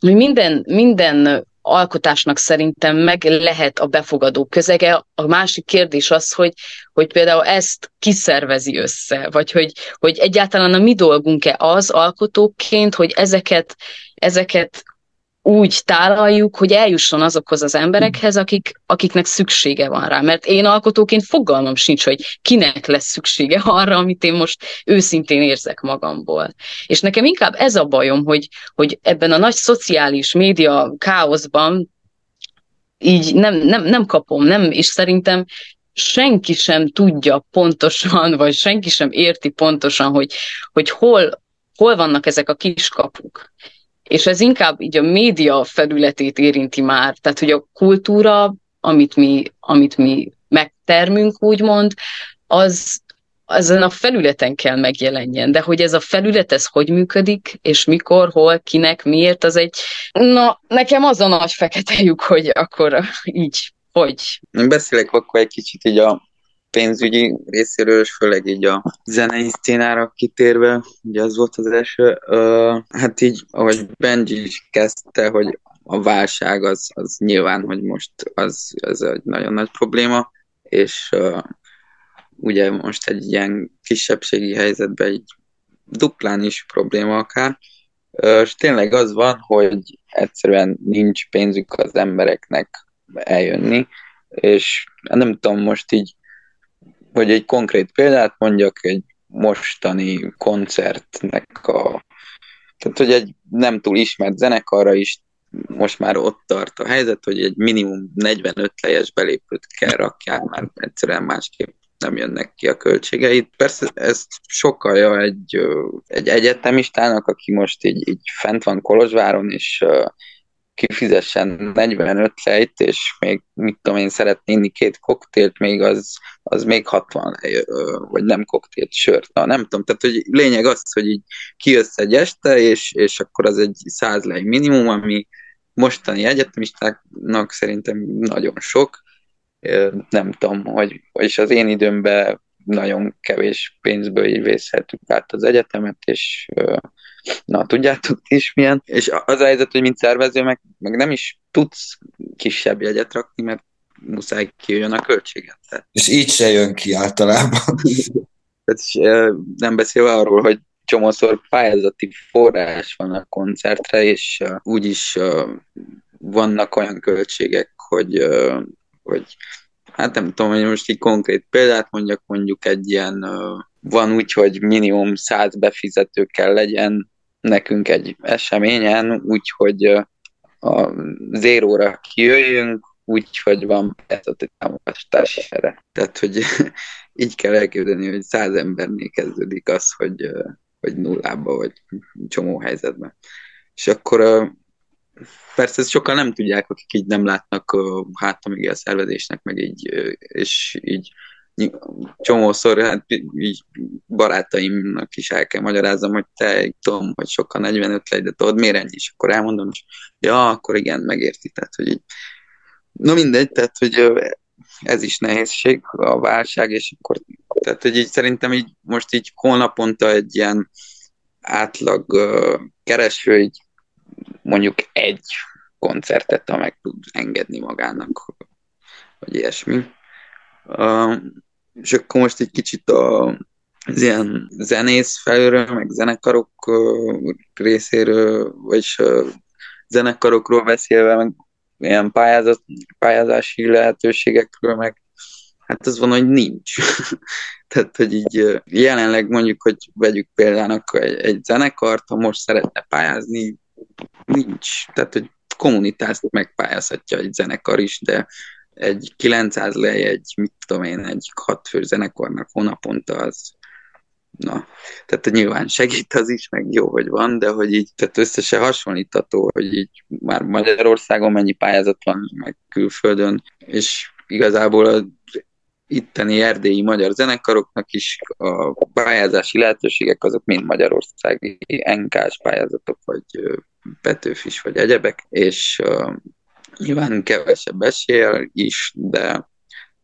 hogy minden, minden alkotásnak szerintem meg lehet a befogadó közege. A másik kérdés az, hogy, hogy például ezt kiszervezi össze, vagy hogy, hogy egyáltalán a mi dolgunk-e az alkotóként, hogy ezeket, ezeket úgy tálaljuk, hogy eljusson azokhoz az emberekhez, akik, akiknek szüksége van rá. Mert én alkotóként fogalmam sincs, hogy kinek lesz szüksége arra, amit én most őszintén érzek magamból. És nekem inkább ez a bajom, hogy, hogy ebben a nagy szociális média káoszban így nem, nem, nem kapom, nem, és szerintem senki sem tudja pontosan, vagy senki sem érti pontosan, hogy, hogy hol, hol vannak ezek a kiskapuk. És ez inkább így a média felületét érinti már, tehát hogy a kultúra, amit mi, amit mi megtermünk, úgymond, az, ezen a felületen kell megjelenjen, de hogy ez a felület, ez hogy működik, és mikor, hol, kinek, miért, az egy, na, nekem az a nagy fekete lyuk, hogy akkor így, hogy. Beszélek akkor egy kicsit így a pénzügyi részéről, és főleg így a zenei szcénára kitérve, ugye az volt az első. Uh, hát így, ahogy Benji is kezdte, hogy a válság az, az nyilván, hogy most az, az egy nagyon nagy probléma, és uh, ugye most egy ilyen kisebbségi helyzetben egy duplán is probléma akár, és tényleg az van, hogy egyszerűen nincs pénzük az embereknek eljönni, és nem tudom most így, hogy egy konkrét példát mondjak, egy mostani koncertnek a tehát, hogy egy nem túl ismert zenekarra is most már ott tart a helyzet, hogy egy minimum 45 lejes belépőt kell rakják, mert egyszerűen másképp nem jönnek ki a költségeit. Persze ezt sokalja egy, egy egyetemistának, aki most így, így fent van Kolozsváron, és kifizessen 45 lejt, és még, mit tudom én, szeretné inni két koktélt, még az, az még 60 lej, vagy nem koktélt, sört, na, nem tudom, tehát hogy lényeg az, hogy így kijössz egy este, és, és akkor az egy 100 lej minimum, ami mostani egyetemistáknak szerintem nagyon sok, nem tudom, hogy, és az én időmben nagyon kevés pénzből így vészheltük át az egyetemet, és na, tudjátok is milyen. És az a helyzet, hogy mint szervező, meg, meg nem is tudsz kisebb jegyet rakni, mert muszáj kijöjjön a költséget. Tehát. És így se jön ki általában. Tehát, nem beszélve arról, hogy csomószor pályázati forrás van a koncertre, és úgyis vannak olyan költségek, hogy hogy hát nem tudom, hogy most így konkrét példát mondjak, mondjuk egy ilyen, van úgy, hogy minimum 100 befizető kell legyen nekünk egy eseményen, úgyhogy a zéróra kijöjjünk, úgyhogy van pályázati támogatás erre. Tehát, hogy így kell elképzelni, hogy száz embernél kezdődik az, hogy, hogy nullába, vagy csomó helyzetben. És akkor persze ezt sokan nem tudják, akik így nem látnak hátra még a szervezésnek, meg így, és így csomószor hát így barátaimnak is el kell magyarázom, hogy te tudom, hogy sokkal 45 legy, de tudod, miért ennyi? És akkor elmondom, és ja, akkor igen, megérti. Tehát, hogy így, na mindegy, tehát, hogy ez is nehézség, a válság, és akkor, tehát, hogy így szerintem így most így hónaponta egy ilyen átlag uh, kereső így mondjuk egy koncertet, ha meg tud engedni magának, vagy ilyesmi. Uh, és akkor most egy kicsit a, az ilyen zenész felőről, meg zenekarok részéről, vagy uh, zenekarokról beszélve, meg ilyen pályázat, pályázási lehetőségekről, meg hát az van, hogy nincs. Tehát, hogy így jelenleg mondjuk, hogy vegyük példának egy, egy zenekart, ha most szeretne pályázni, nincs. Tehát, hogy kommunitást megpályázhatja egy zenekar is, de egy 900 lej, egy, mit tudom én, egy hat fő zenekarnak hónaponta az Na, tehát nyilván segít az is, meg jó, hogy van, de hogy így, tehát összesen hasonlítató, hogy így már Magyarországon mennyi pályázat van, meg külföldön, és igazából az itteni erdélyi magyar zenekaroknak is a pályázási lehetőségek azok mind magyarországi NK-s pályázatok, vagy Petőfis vagy egyebek, és uh, nyilván kevesebb esél is, de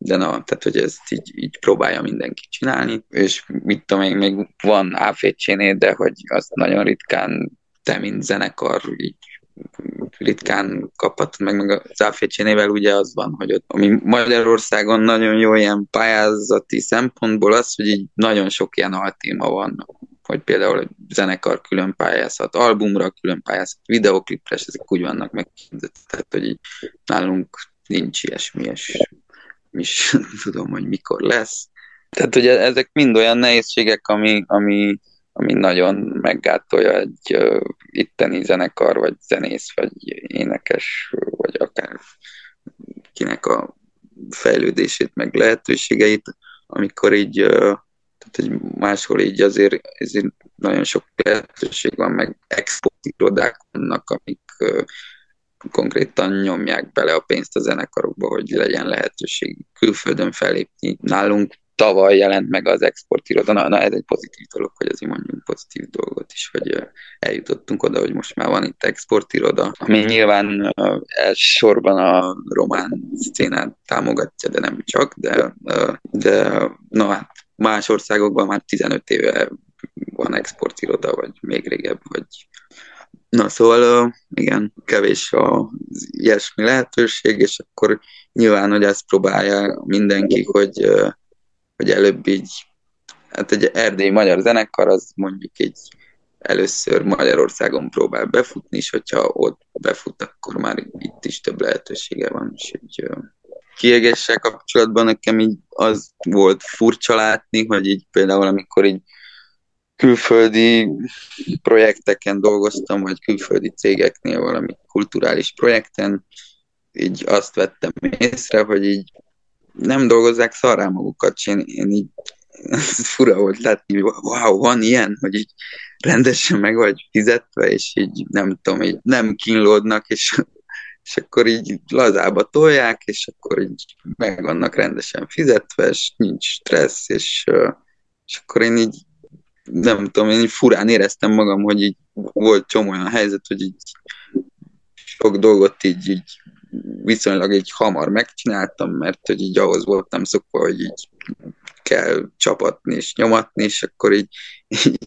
de na, tehát hogy ezt így, így próbálja mindenki csinálni, és mit tudom én, még van AFC-nél, de hogy azt nagyon ritkán te, mint zenekar, így ritkán kaphatod meg, meg az AFC-nével ugye az van, hogy ott, ami Magyarországon nagyon jó ilyen pályázati szempontból az, hogy így nagyon sok ilyen altéma van, hogy például egy zenekar külön pályázhat albumra, külön pályázhat videoklipre, és ezek úgy vannak meg, tehát hogy így nálunk nincs ilyesmi, és is tudom, hogy mikor lesz. Tehát ugye ezek mind olyan nehézségek, ami, ami, ami nagyon meggátolja egy uh, itteni zenekar, vagy zenész, vagy énekes, vagy akár mindenkinek a fejlődését, meg lehetőségeit, amikor így, tehát hogy máshol így azért, azért nagyon sok lehetőség van, meg exportirodák vannak, amik konkrétan nyomják bele a pénzt a zenekarokba, hogy legyen lehetőség külföldön fellépni. Nálunk tavaly jelent meg az exportiroda, na, na ez egy pozitív dolog, hogy azért mondjunk pozitív dolgot is, hogy eljutottunk oda, hogy most már van itt exportiroda, ami nyilván elsősorban a román szcénát támogatja, de nem csak, de, de na hát más országokban már 15 éve van exportiroda, vagy még régebb, vagy Na szóval igen, kevés a ilyesmi lehetőség, és akkor nyilván, hogy ezt próbálja mindenki, hogy, hogy előbb így, hát egy erdélyi magyar zenekar, az mondjuk így először Magyarországon próbál befutni, és hogyha ott befut, akkor már itt is több lehetősége van, és így kiegéssel kapcsolatban nekem így az volt furcsa látni, hogy így például amikor így külföldi projekteken dolgoztam, vagy külföldi cégeknél valami kulturális projekten, így azt vettem észre, hogy így nem dolgozzák szarrá magukat, és én, én így fura volt látni, hogy wow, van ilyen, hogy így rendesen meg vagy fizetve, és így nem tudom, így nem kínlódnak, és, és akkor így lazába tolják, és akkor így meg vannak rendesen fizetve, és nincs stressz, és, és akkor én így nem tudom, én így furán éreztem magam, hogy így volt csomó olyan helyzet, hogy így sok dolgot így, így viszonylag így hamar megcsináltam, mert hogy így ahhoz voltam szokva, hogy így kell csapatni és nyomatni, és akkor így, így,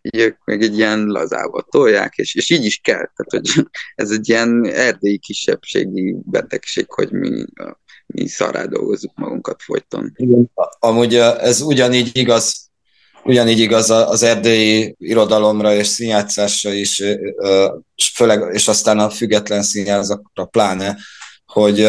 így ők meg egy ilyen lazába tolják, és, és így is kell. Tehát, hogy ez egy ilyen erdélyi kisebbségi betegség, hogy mi, mi szará dolgozzuk magunkat folyton. Igen. Amúgy ez ugyanígy igaz ugyanígy igaz az erdélyi irodalomra és színjátszásra is, főleg, és aztán a független színjátszakra pláne, hogy,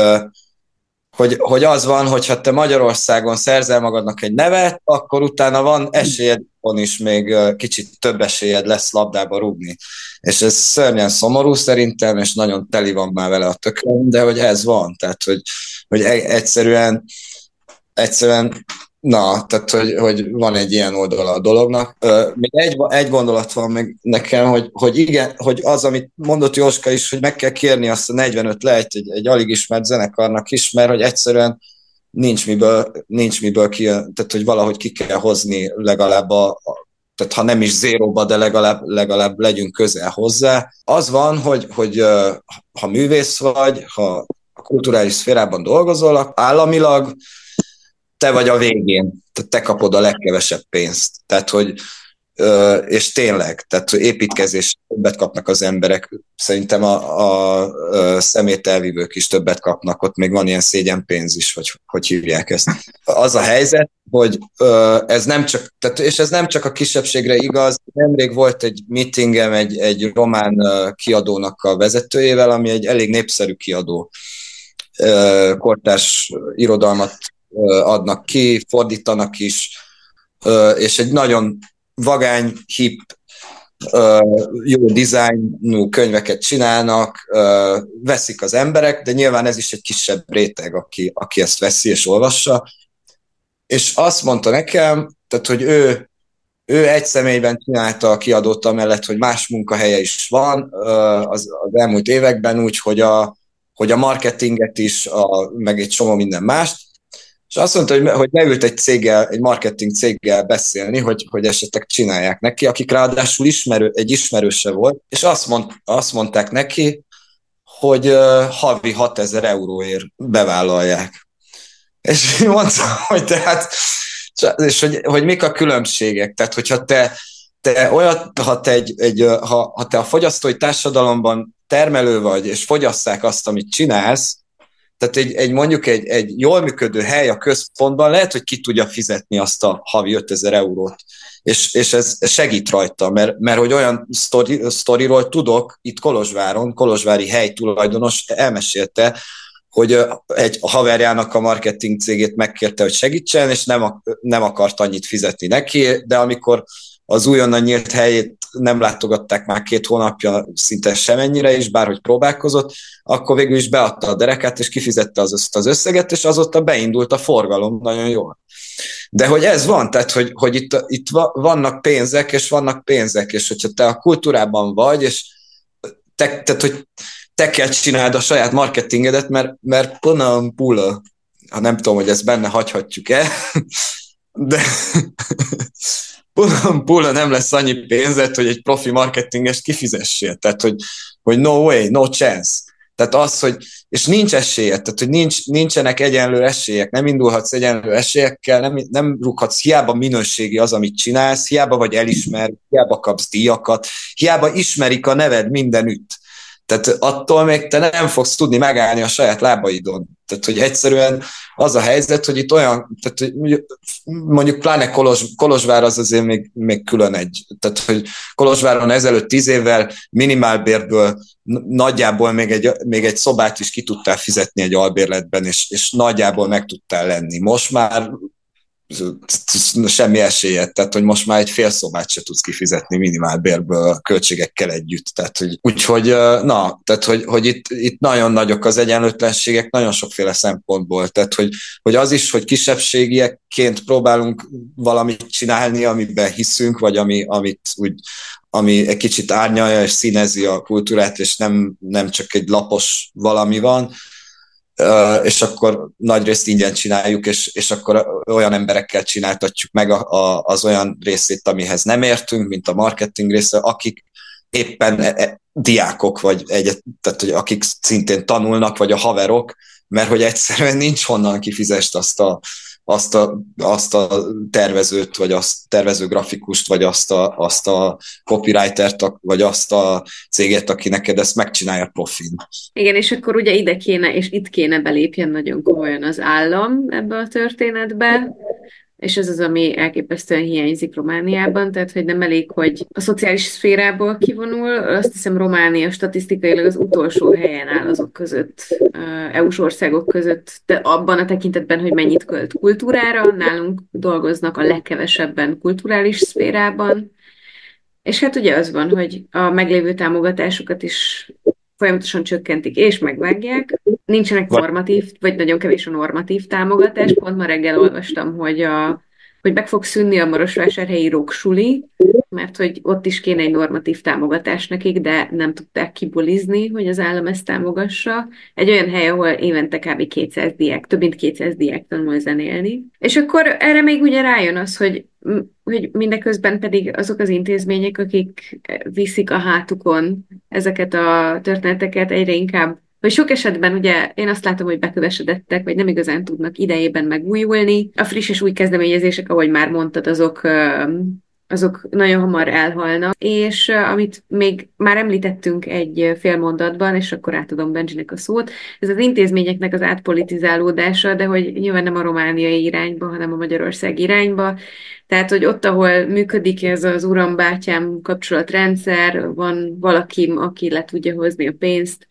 hogy, hogy az van, hogyha te Magyarországon szerzel magadnak egy nevet, akkor utána van esélyed on is még kicsit több esélyed lesz labdába rúgni. És ez szörnyen szomorú szerintem, és nagyon teli van már vele a tökön, de hogy ez van, tehát hogy, hogy e-, egyszerűen egyszerűen Na, tehát, hogy, hogy van egy ilyen oldala a dolognak. Még egy, egy gondolat van meg nekem, hogy, hogy igen, hogy az, amit mondott Jóska is, hogy meg kell kérni azt a 45 lejt egy, egy alig ismert zenekarnak is, mert hogy egyszerűen nincs miből, nincs miből ki, tehát hogy valahogy ki kell hozni legalább a tehát ha nem is zéróba, de legalább, legalább legyünk közel hozzá. Az van, hogy, hogy ha művész vagy, ha a kulturális szférában dolgozol, államilag te vagy a végén, tehát te kapod a legkevesebb pénzt. Tehát, hogy és tényleg, tehát építkezés többet kapnak az emberek, szerintem a, a, a szemételvívők is többet kapnak, ott még van ilyen szégyen pénz is, vagy hogy hívják ezt. Az a helyzet, hogy ez nem csak, tehát, és ez nem csak a kisebbségre igaz, nemrég volt egy meetingem egy, egy román kiadónak a vezetőjével, ami egy elég népszerű kiadó, kortárs irodalmat adnak ki, fordítanak is, és egy nagyon vagány, hip, jó dizájnú könyveket csinálnak, veszik az emberek, de nyilván ez is egy kisebb réteg, aki, aki ezt veszi és olvassa. És azt mondta nekem, tehát, hogy ő, ő egy személyben csinálta a kiadót amellett, hogy más munkahelye is van az, az elmúlt években, úgy, hogy a, hogy a marketinget is, a, meg egy csomó minden mást, és azt mondta, hogy, hogy leült egy céggel, egy marketing céggel beszélni, hogy, hogy esetleg csinálják neki, akik ráadásul ismerő, egy ismerőse volt, és azt, mond, azt mondták neki, hogy uh, havi 6000 euróért bevállalják. És mondta, hogy tehát, és hogy, hogy mik a különbségek, tehát hogyha te, te olyat, ha te, egy, egy, ha, ha te a fogyasztói társadalomban termelő vagy, és fogyasszák azt, amit csinálsz, tehát egy, egy mondjuk egy, egy jól működő hely a központban lehet, hogy ki tudja fizetni azt a havi 5000 eurót. És, és ez segít rajta, mert, mert hogy olyan sztori, sztoriról tudok, itt Kolozsváron, Kolozsvári hely tulajdonos elmesélte, hogy egy haverjának a marketing cégét megkérte, hogy segítsen, és nem, nem akart annyit fizetni neki, de amikor az újonnan nyílt helyét nem látogatták már két hónapja szinte semennyire is, bárhogy próbálkozott, akkor végül is beadta a derekát, és kifizette az, az összeget, és azóta beindult a forgalom nagyon jól. De hogy ez van, tehát hogy, hogy itt, itt vannak pénzek, és vannak pénzek, és hogyha te a kultúrában vagy, és te, tehát, hogy te kell csináld a saját marketingedet, mert, mert ponam pula, ha nem tudom, hogy ezt benne hagyhatjuk-e, de pula nem lesz annyi pénzet, hogy egy profi marketingest kifizessél. Tehát, hogy, hogy no way, no chance. Tehát az, hogy, és nincs esélye, tehát hogy nincs, nincsenek egyenlő esélyek, nem indulhatsz egyenlő esélyekkel, nem, nem rúghatsz, hiába minőségi az, amit csinálsz, hiába vagy elismer, hiába kapsz díjakat, hiába ismerik a neved mindenütt. Tehát attól még te nem fogsz tudni megállni a saját lábaidon. Tehát, hogy egyszerűen az a helyzet, hogy itt olyan, tehát hogy mondjuk pláne Kolos, Kolozsvár az azért még, még külön egy. Tehát, hogy Kolozsváron ezelőtt tíz évvel minimálbérből nagyjából még egy, még egy szobát is ki tudtál fizetni egy albérletben, és, és nagyjából meg tudtál lenni. Most már semmi esélyed, tehát hogy most már egy fél szobát se tudsz kifizetni minimál bérből a költségekkel együtt. Tehát, hogy, úgyhogy, na, tehát, hogy, hogy itt, itt nagyon nagyok az egyenlőtlenségek, nagyon sokféle szempontból. Tehát, hogy, hogy az is, hogy kisebbségiekként próbálunk valamit csinálni, amiben hiszünk, vagy ami, amit úgy, ami egy kicsit árnyalja és színezi a kultúrát, és nem, nem csak egy lapos valami van, és akkor nagyrészt ingyen csináljuk, és, és akkor olyan emberekkel csináltatjuk meg a, a, az olyan részét, amihez nem értünk, mint a marketing része, akik éppen e, e, diákok, vagy egyet, tehát, hogy akik szintén tanulnak, vagy a haverok, mert hogy egyszerűen nincs honnan kifizest azt a, azt a, azt a tervezőt, vagy azt tervező grafikust, vagy azt a, azt a copywritert, vagy azt a céget, aki neked ezt megcsinálja profin. Igen, és akkor ugye ide kéne, és itt kéne belépjen nagyon komolyan az állam ebbe a történetbe, és ez az, ami elképesztően hiányzik Romániában, tehát hogy nem elég, hogy a szociális szférából kivonul, azt hiszem Románia statisztikailag az utolsó helyen áll azok között, EU-s országok között, de abban a tekintetben, hogy mennyit költ kultúrára, nálunk dolgoznak a legkevesebben kulturális szférában, és hát ugye az van, hogy a meglévő támogatásokat is folyamatosan csökkentik és megvágják. Nincsenek normatív, vagy nagyon kevés a normatív támogatás. Pont ma reggel olvastam, hogy, a, hogy meg fog szűnni a Marosvásárhelyi roksuli, mert hogy ott is kéne egy normatív támogatás nekik, de nem tudták kibulizni, hogy az állam ezt támogassa. Egy olyan hely, ahol évente kb. 200 diák, több mint 200 diák tanul zenélni. És akkor erre még ugye rájön az, hogy hogy mindeközben pedig azok az intézmények, akik viszik a hátukon ezeket a történeteket egyre inkább, vagy sok esetben ugye én azt látom, hogy bekövesedettek, vagy nem igazán tudnak idejében megújulni. A friss és új kezdeményezések, ahogy már mondtad, azok azok nagyon hamar elhalnak, és amit még már említettünk egy fél mondatban, és akkor átadom Benjinek a szót, ez az intézményeknek az átpolitizálódása, de hogy nyilván nem a romániai irányba, hanem a Magyarország irányba, tehát, hogy ott, ahol működik ez az uram-bátyám kapcsolatrendszer, van valaki, aki le tudja hozni a pénzt,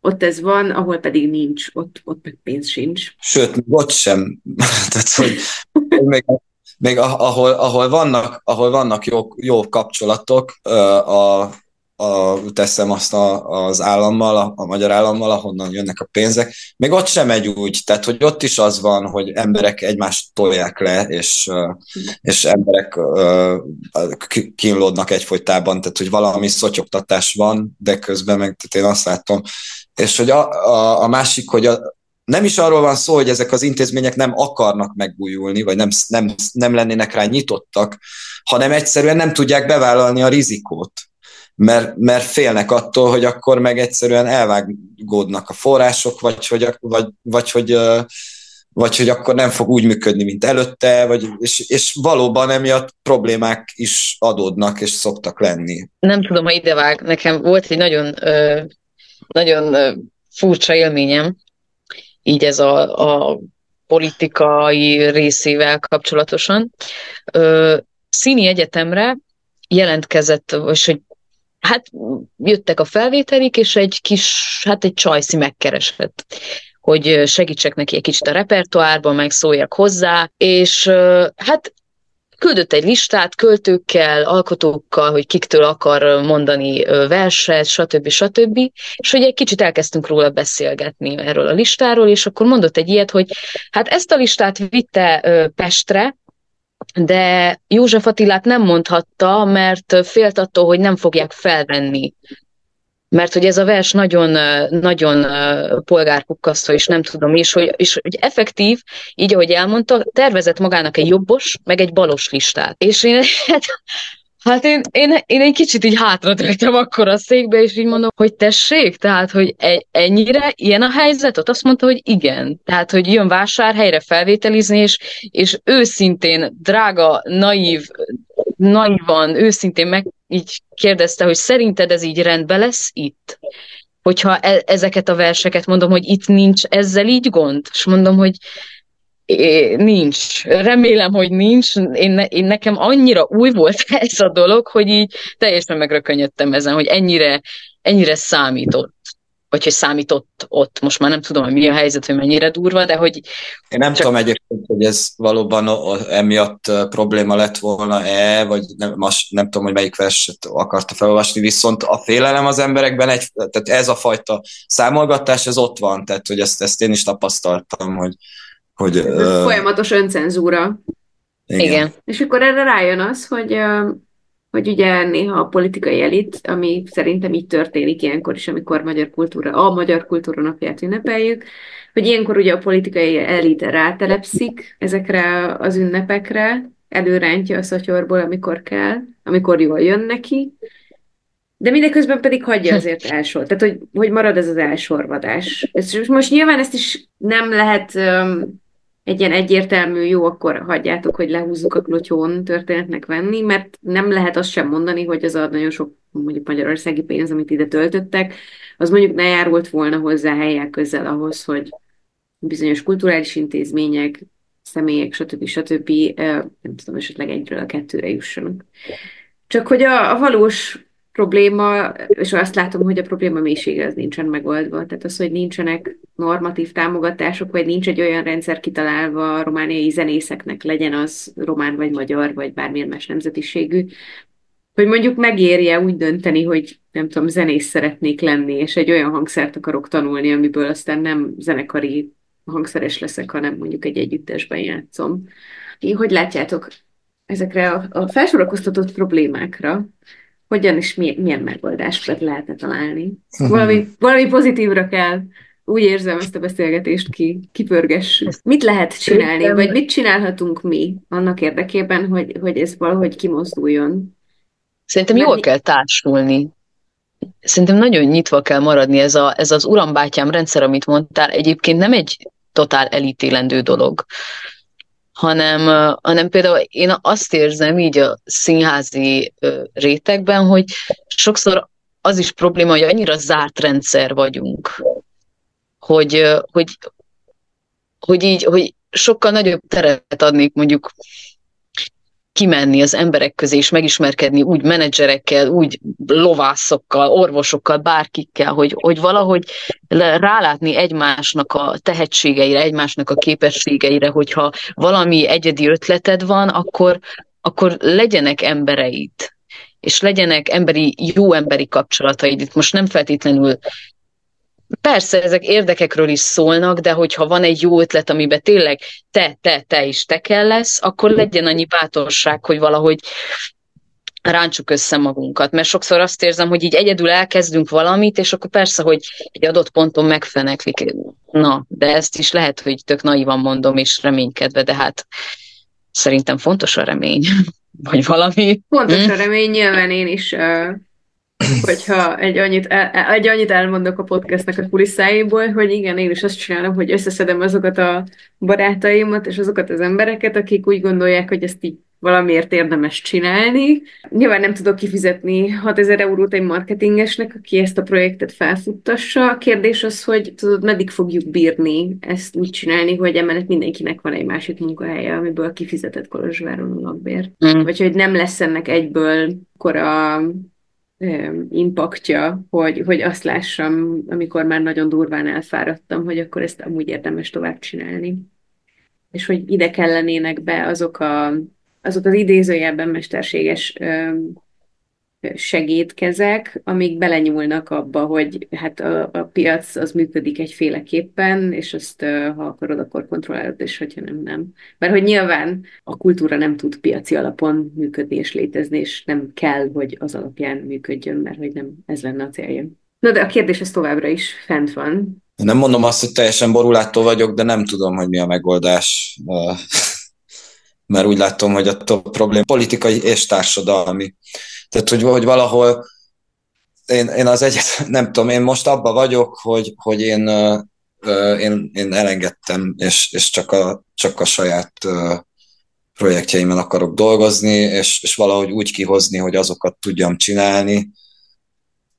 ott ez van, ahol pedig nincs, ott, ott meg pénz sincs. Sőt, ott sem. Tehát, hogy még még ahol, ahol vannak, ahol vannak jó, jó kapcsolatok, a, a, teszem azt a, az állammal, a, a magyar állammal, ahonnan jönnek a pénzek, még ott sem megy úgy, tehát hogy ott is az van, hogy emberek egymást tolják le, és, és emberek kínlódnak egyfolytában, tehát hogy valami szotyogtatás van, de közben meg tehát én azt látom, és hogy a, a, a másik, hogy a, nem is arról van szó, hogy ezek az intézmények nem akarnak megújulni, vagy nem, nem, nem lennének rá nyitottak, hanem egyszerűen nem tudják bevállalni a rizikót, mert, mert félnek attól, hogy akkor meg egyszerűen elvágódnak a források, vagy hogy, vagy, vagy, hogy, vagy hogy akkor nem fog úgy működni, mint előtte, vagy, és, és valóban emiatt problémák is adódnak, és szoktak lenni. Nem tudom, ha idevág. Nekem volt egy nagyon, nagyon furcsa élményem, így ez a, a politikai részével kapcsolatosan. Ö, színi egyetemre jelentkezett, vagy hogy hát jöttek a felvételik, és egy kis, hát egy csajszi megkeresett hogy segítsek neki egy kicsit a repertoárban, meg szóljak hozzá, és hát küldött egy listát költőkkel, alkotókkal, hogy kiktől akar mondani verset, stb. stb. És hogy egy kicsit elkezdtünk róla beszélgetni erről a listáról, és akkor mondott egy ilyet, hogy hát ezt a listát vitte Pestre, de József Attilát nem mondhatta, mert félt attól, hogy nem fogják felvenni mert hogy ez a vers nagyon, nagyon polgárpukkasztó, és nem tudom, és hogy, és hogy effektív, így ahogy elmondta, tervezett magának egy jobbos, meg egy balos listát. És én, hát, hát én, én, én egy kicsit így hátradőltem akkor a székbe, és így mondom, hogy tessék, tehát, hogy e, ennyire ilyen a helyzet? Ott azt mondta, hogy igen. Tehát, hogy jön vásárhelyre felvételizni, és, és őszintén, drága, naív, nagyban, őszintén meg így kérdezte, hogy szerinted ez így rendben lesz itt? Hogyha e- ezeket a verseket mondom, hogy itt nincs ezzel így gond, és mondom, hogy é, nincs. Remélem, hogy nincs. Én, én nekem annyira új volt ez a dolog, hogy így teljesen megrökönyödtem ezen, hogy ennyire, ennyire számított vagy hogy számított ott. Most már nem tudom, hogy mi a helyzet, hogy mennyire durva, de hogy... Én nem csak... tudom egyébként, hogy ez valóban emiatt probléma lett volna-e, vagy nem, most nem tudom, hogy melyik verset akarta felolvasni, viszont a félelem az emberekben, egy, tehát ez a fajta számolgatás, ez ott van, tehát hogy ezt, ezt én is tapasztaltam, hogy... hogy uh, folyamatos öncenzúra. Igen. igen. És akkor erre rájön az, hogy hogy ugye néha a politikai elit, ami szerintem így történik ilyenkor is, amikor magyar kultúra, a magyar kultúra napját ünnepeljük, hogy ilyenkor ugye a politikai elit rátelepszik ezekre az ünnepekre, előrántja a szatyorból, amikor kell, amikor jól jön neki, de mindeközben pedig hagyja azért elsor. Tehát, hogy, hogy marad ez az elsorvadás. És most nyilván ezt is nem lehet um, egy ilyen egyértelmű, jó, akkor hagyjátok, hogy lehúzzuk a klotyón történetnek venni, mert nem lehet azt sem mondani, hogy az a nagyon sok mondjuk magyarországi pénz, amit ide töltöttek, az mondjuk ne járult volna hozzá helyek közel ahhoz, hogy bizonyos kulturális intézmények, személyek, stb. stb. nem tudom, esetleg egyről a kettőre jussanak. Csak hogy a, a valós probléma, és azt látom, hogy a probléma mélysége az nincsen megoldva. Tehát az, hogy nincsenek normatív támogatások, vagy nincs egy olyan rendszer kitalálva a romániai zenészeknek, legyen az román vagy magyar, vagy bármilyen más nemzetiségű, hogy mondjuk megérje úgy dönteni, hogy nem tudom, zenész szeretnék lenni, és egy olyan hangszert akarok tanulni, amiből aztán nem zenekari hangszeres leszek, hanem mondjuk egy együttesben játszom. Hogy látjátok ezekre a, a felsorakoztatott problémákra, hogyan és milyen megoldásokat lehetne találni. Valami, valami pozitívra kell úgy érzem ezt a beszélgetést ki, kipörgessük. Mit lehet csinálni, vagy mit csinálhatunk mi annak érdekében, hogy, hogy ez valahogy kimozduljon? Szerintem Mert jól kell társulni. Szerintem nagyon nyitva kell maradni ez, a, ez az urambátyám rendszer, amit mondtál, egyébként nem egy totál elítélendő dolog hanem, hanem például én azt érzem így a színházi rétegben, hogy sokszor az is probléma, hogy annyira zárt rendszer vagyunk, hogy, hogy, hogy így, hogy sokkal nagyobb teret adnék mondjuk kimenni az emberek közé és megismerkedni úgy menedzserekkel, úgy lovászokkal, orvosokkal, bárkikkel, hogy, hogy valahogy rálátni egymásnak a tehetségeire, egymásnak a képességeire, hogyha valami egyedi ötleted van, akkor, akkor legyenek embereid, és legyenek emberi, jó emberi kapcsolataid. Itt most nem feltétlenül Persze, ezek érdekekről is szólnak, de hogyha van egy jó ötlet, amiben tényleg te, te, te is te kell lesz, akkor legyen annyi bátorság, hogy valahogy ráncsuk össze magunkat. Mert sokszor azt érzem, hogy így egyedül elkezdünk valamit, és akkor persze, hogy egy adott ponton megfeneklik. Na, de ezt is lehet, hogy tök naivan mondom, és reménykedve, de hát szerintem fontos a remény. Vagy valami. Fontos hm? a remény, nyilván én is uh hogyha egy annyit, el, egy annyit elmondok a podcastnak a kulisszáiból, hogy igen, én is azt csinálom, hogy összeszedem azokat a barátaimat és azokat az embereket, akik úgy gondolják, hogy ezt így valamiért érdemes csinálni. Nyilván nem tudok kifizetni 6000 eurót egy marketingesnek, aki ezt a projektet felfuttassa. A kérdés az, hogy tudod, meddig fogjuk bírni ezt úgy csinálni, hogy emellett mindenkinek van egy másik munkahelye, amiből kifizetett Kolozsváron a lakbért. Mm. Vagy hogy nem lesz ennek egyből akkor a impaktja, hogy, hogy azt lássam, amikor már nagyon durván elfáradtam, hogy akkor ezt amúgy érdemes tovább csinálni. És hogy ide kellenének be azok a azok az idézőjelben mesterséges segédkezek, amik belenyúlnak abba, hogy hát a, a piac az működik egyféleképpen, és azt ha akarod, akkor kontrollálod, és hogyha nem, nem. Mert hogy nyilván a kultúra nem tud piaci alapon működni és létezni, és nem kell, hogy az alapján működjön, mert hogy nem ez lenne a célja. Na de a kérdés ez továbbra is fent van. Nem mondom azt, hogy teljesen borulától vagyok, de nem tudom, hogy mi a megoldás. Mert úgy látom, hogy a probléma politikai és társadalmi. Tehát, hogy, hogy valahol én, én az egyet, nem tudom, én most abba vagyok, hogy, hogy én, én, én elengedtem, és, és csak, a, csak a saját projektjeimen akarok dolgozni, és, és valahogy úgy kihozni, hogy azokat tudjam csinálni,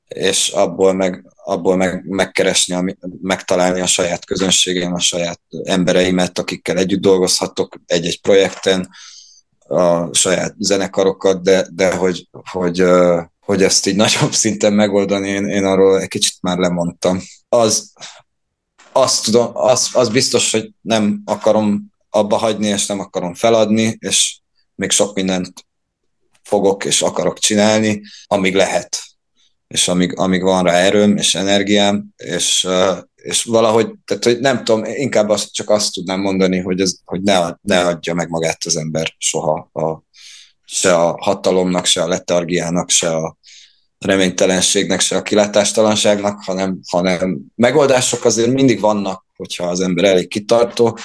és abból meg, abból meg, megkeresni, megtalálni a saját közönségem, a saját embereimet, akikkel együtt dolgozhatok egy-egy projekten, a saját zenekarokat, de, de hogy, hogy, hogy ezt így nagyobb szinten megoldani, én, én arról egy kicsit már lemondtam. Az, azt tudom, az, az biztos, hogy nem akarom abba hagyni, és nem akarom feladni, és még sok mindent fogok és akarok csinálni, amíg lehet, és amíg, amíg van rá erőm és energiám, és, és valahogy, tehát hogy nem tudom, inkább azt, csak azt tudnám mondani, hogy, ez, hogy ne, ne adja meg magát az ember soha a, se a hatalomnak, se a letargiának, se a reménytelenségnek, se a kilátástalanságnak, hanem, hanem megoldások azért mindig vannak, hogyha az ember elég kitartó,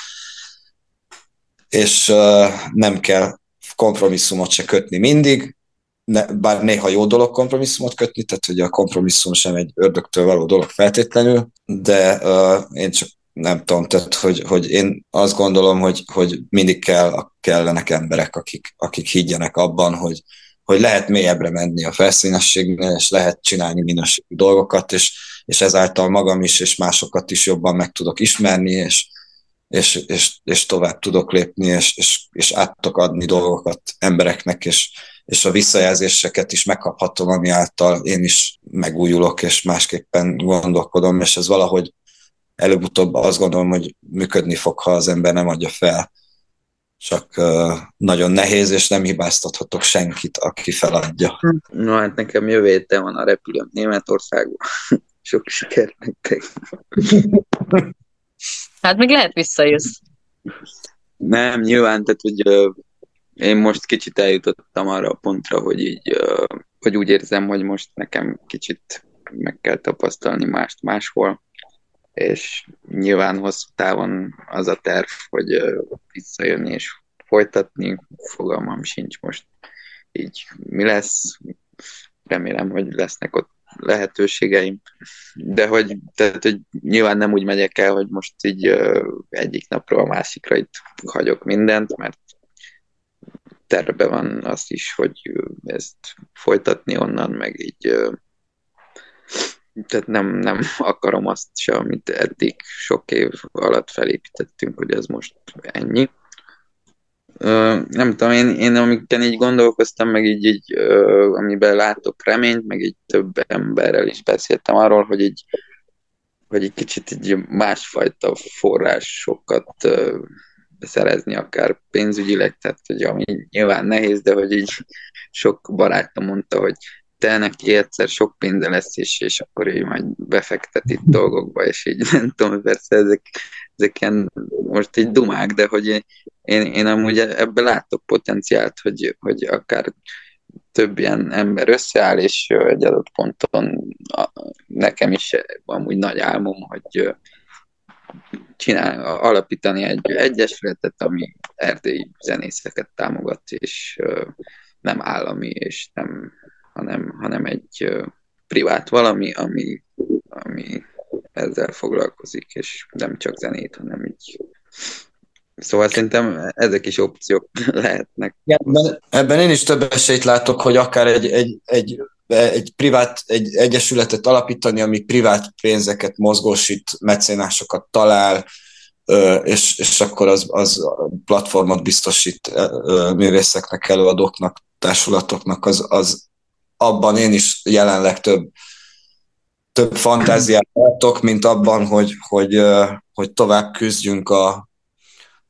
és uh, nem kell kompromisszumot se kötni mindig, ne, bár néha jó dolog kompromisszumot kötni, tehát hogy a kompromisszum sem egy ördögtől való dolog feltétlenül, de uh, én csak nem tudom, tehát hogy, hogy én azt gondolom, hogy, hogy mindig kell, kellenek emberek, akik, akik higgyenek abban, hogy, hogy lehet mélyebbre menni a felszínességnél, és lehet csinálni minőségi dolgokat, és, és ezáltal magam is, és másokat is jobban meg tudok ismerni, és, és, és, és tovább tudok lépni, és, és, és át tudok adni dolgokat embereknek, és, és a visszajelzéseket is megkaphatom, ami által én is megújulok, és másképpen gondolkodom, és ez valahogy előbb-utóbb azt gondolom, hogy működni fog, ha az ember nem adja fel. Csak nagyon nehéz, és nem hibáztathatok senkit, aki feladja. No, hát nekem jövő héten van a repülőm Németországban. Sok sikert nektek. Hát még lehet visszajössz. Nem, nyilván, tehát hogy én most kicsit eljutottam arra a pontra, hogy így, hogy úgy érzem, hogy most nekem kicsit meg kell tapasztalni mást máshol, és nyilván hosszú távon az a terv, hogy visszajönni és folytatni, fogalmam sincs most így mi lesz, remélem, hogy lesznek ott lehetőségeim, de hogy, tehát, hogy nyilván nem úgy megyek el, hogy most így egyik napról a másikra itt hagyok mindent, mert terve van azt is, hogy ezt folytatni onnan, meg így tehát nem, nem akarom azt se, amit eddig sok év alatt felépítettünk, hogy ez most ennyi. nem tudom, én, én amiken így gondolkoztam, meg így, így amiben látok reményt, meg így több emberrel is beszéltem arról, hogy így, hogy egy kicsit így másfajta forrásokat szerezni, akár pénzügyileg, tehát hogy ami nyilván nehéz, de hogy így sok barátom mondta, hogy te neki egyszer sok pénze lesz, és, és akkor ő majd befektet itt dolgokba, és így nem tudom, persze ezek, ezek ilyen most így dumák, de hogy én, én, amúgy ebbe látok potenciált, hogy, hogy akár több ilyen ember összeáll, és egy adott ponton nekem is amúgy nagy álmom, hogy csinál, alapítani egy egyesületet, ami erdélyi zenészeket támogat, és nem állami, és nem, hanem, hanem egy privát valami, ami, ami ezzel foglalkozik, és nem csak zenét, hanem így Szóval szerintem ezek is opciók lehetnek. Ebben, ebben én is több esélyt látok, hogy akár egy, egy, egy egy privát, egy egyesületet alapítani, ami privát pénzeket mozgósít, mecénásokat talál, és, és akkor az, az platformot biztosít művészeknek, előadóknak, társulatoknak, az, az abban én is jelenleg több, több fantáziát látok, mint abban, hogy, hogy, hogy tovább küzdjünk a,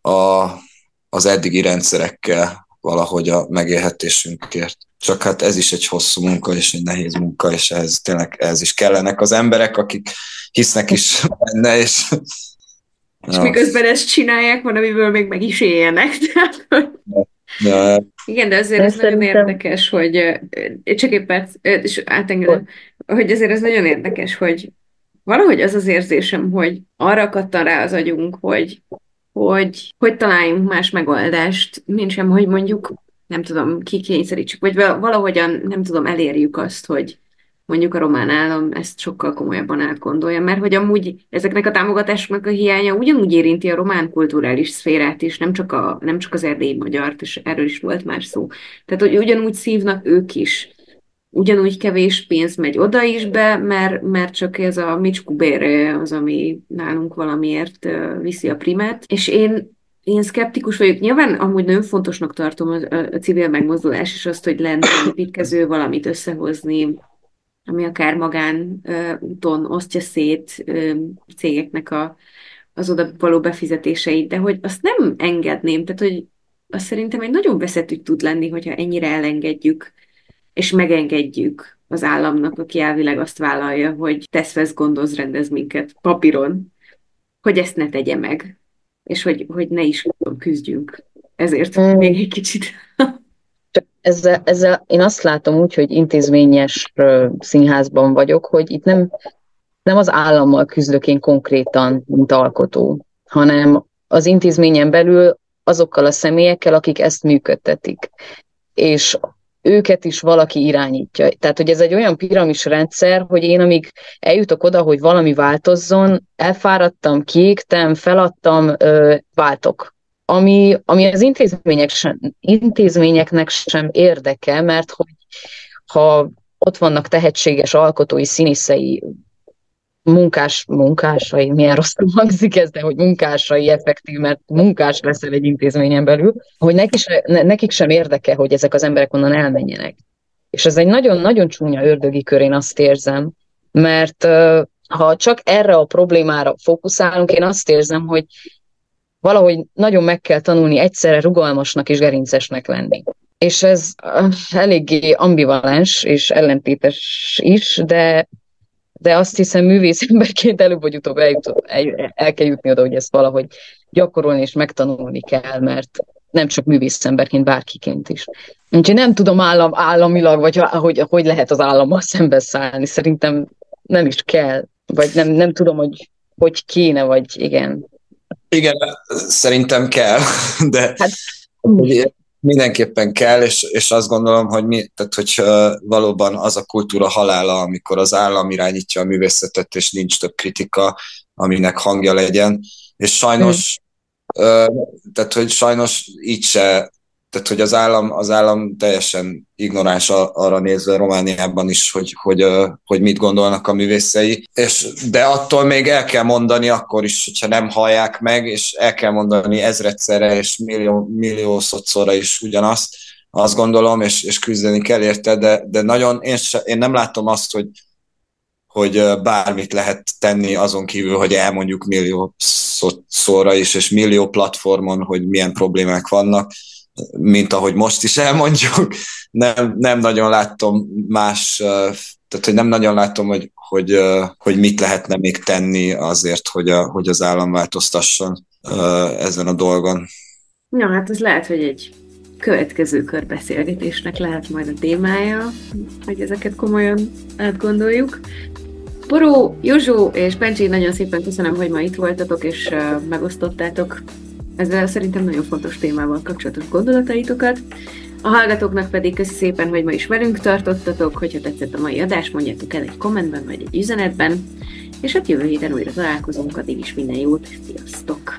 a, az eddigi rendszerekkel, valahogy a megélhetésünkért. Csak hát ez is egy hosszú munka, és egy nehéz munka, és ez tényleg ez is kellenek az emberek, akik hisznek is benne, és és ja. miközben ezt csinálják, van, amiből még meg is éljenek. de... Igen, de azért ez nagyon érdekes, hogy csak egy perc, és átengedem, hogy azért ez nagyon érdekes, hogy valahogy az az érzésem, hogy arra kattan rá az agyunk, hogy hogy, hogy találjunk más megoldást, mint sem, hogy mondjuk, nem tudom, kikényszerítsük, vagy valahogyan, nem tudom, elérjük azt, hogy mondjuk a román állam ezt sokkal komolyabban átgondolja, mert hogy amúgy ezeknek a támogatásoknak a hiánya ugyanúgy érinti a román kulturális szférát is, nem csak, a, nem csak az erdélyi magyart, és erről is volt már szó. Tehát, hogy ugyanúgy szívnak ők is ugyanúgy kevés pénz megy oda is be, mert, mert csak ez a micskubér az, ami nálunk valamiért viszi a primet. És én én szkeptikus vagyok. Nyilván amúgy nagyon fontosnak tartom a, a civil megmozdulás, és azt, hogy lenne építkező valamit összehozni, ami akár magán úton osztja szét cégeknek a, az oda való befizetéseit, de hogy azt nem engedném, tehát hogy azt szerintem egy nagyon veszetű tud lenni, hogyha ennyire elengedjük és megengedjük az államnak, aki elvileg azt vállalja, hogy tesz vesz gondoz, rendez minket papíron, hogy ezt ne tegye meg, és hogy, hogy ne is küzdjünk. Ezért mm. még egy kicsit. ezzel, ezzel én azt látom úgy, hogy intézményes színházban vagyok, hogy itt nem, nem az állammal küzdök én konkrétan, mint alkotó, hanem az intézményen belül azokkal a személyekkel, akik ezt működtetik. És őket is valaki irányítja. Tehát, hogy ez egy olyan piramis rendszer, hogy én amíg eljutok oda, hogy valami változzon, elfáradtam, kiégtem, feladtam, ö, váltok. Ami, ami az intézmények sem, intézményeknek sem érdeke, mert hogy ha ott vannak tehetséges alkotói, színészei, munkás, munkásai, milyen rosszul hangzik ez, de hogy munkásai effektív, mert munkás leszel egy intézményen belül, hogy nekik, se, nekik sem érdeke, hogy ezek az emberek onnan elmenjenek. És ez egy nagyon-nagyon csúnya ördögi kör, én azt érzem, mert ha csak erre a problémára fókuszálunk, én azt érzem, hogy valahogy nagyon meg kell tanulni egyszerre rugalmasnak és gerincesnek lenni. És ez eléggé ambivalens és ellentétes is, de de azt hiszem művészemberként előbb vagy utóbb eljutott, el, el kell jutni oda, hogy ezt valahogy gyakorolni és megtanulni kell, mert nem csak művészemberként, bárkiként is. Úgyhogy nem tudom állam, államilag, vagy hogy, hogy lehet az állammal szembeszállni. Szerintem nem is kell, vagy nem, nem tudom, hogy hogy kéne, vagy igen. Igen, szerintem kell, de hát, Mindenképpen kell, és, és azt gondolom, hogy, mi, tehát, hogy valóban az a kultúra halála, amikor az állam irányítja a művészetet, és nincs több kritika, aminek hangja legyen. És sajnos, hmm. tehát hogy sajnos így se tehát hogy az állam, az állam teljesen ignoráns arra nézve Romániában is, hogy, hogy, hogy mit gondolnak a művészei, és, de attól még el kell mondani akkor is, hogyha nem hallják meg, és el kell mondani ezredszerre és millió, millió szotszorra is ugyanazt, azt gondolom, és, és küzdeni kell érte, de, de nagyon, én, se, én nem látom azt, hogy, hogy bármit lehet tenni azon kívül, hogy elmondjuk millió szóra is, és millió platformon, hogy milyen problémák vannak mint ahogy most is elmondjuk, nem, nem nagyon láttam más, tehát hogy nem nagyon látom, hogy, hogy, hogy mit lehetne még tenni azért, hogy, a, hogy az állam változtasson ezen a dolgon. Ja, hát ez lehet, hogy egy következő körbeszélgetésnek lehet majd a témája, hogy ezeket komolyan átgondoljuk. Poró, Józsó és Pencsi, nagyon szépen köszönöm, hogy ma itt voltatok, és megosztottátok ezzel szerintem nagyon fontos témával kapcsolatos gondolataitokat. A hallgatóknak pedig köszi szépen, hogy ma is velünk tartottatok, hogyha tetszett a mai adás, mondjátok el egy kommentben vagy egy üzenetben, és hát jövő héten újra találkozunk, addig is minden jót, sziasztok!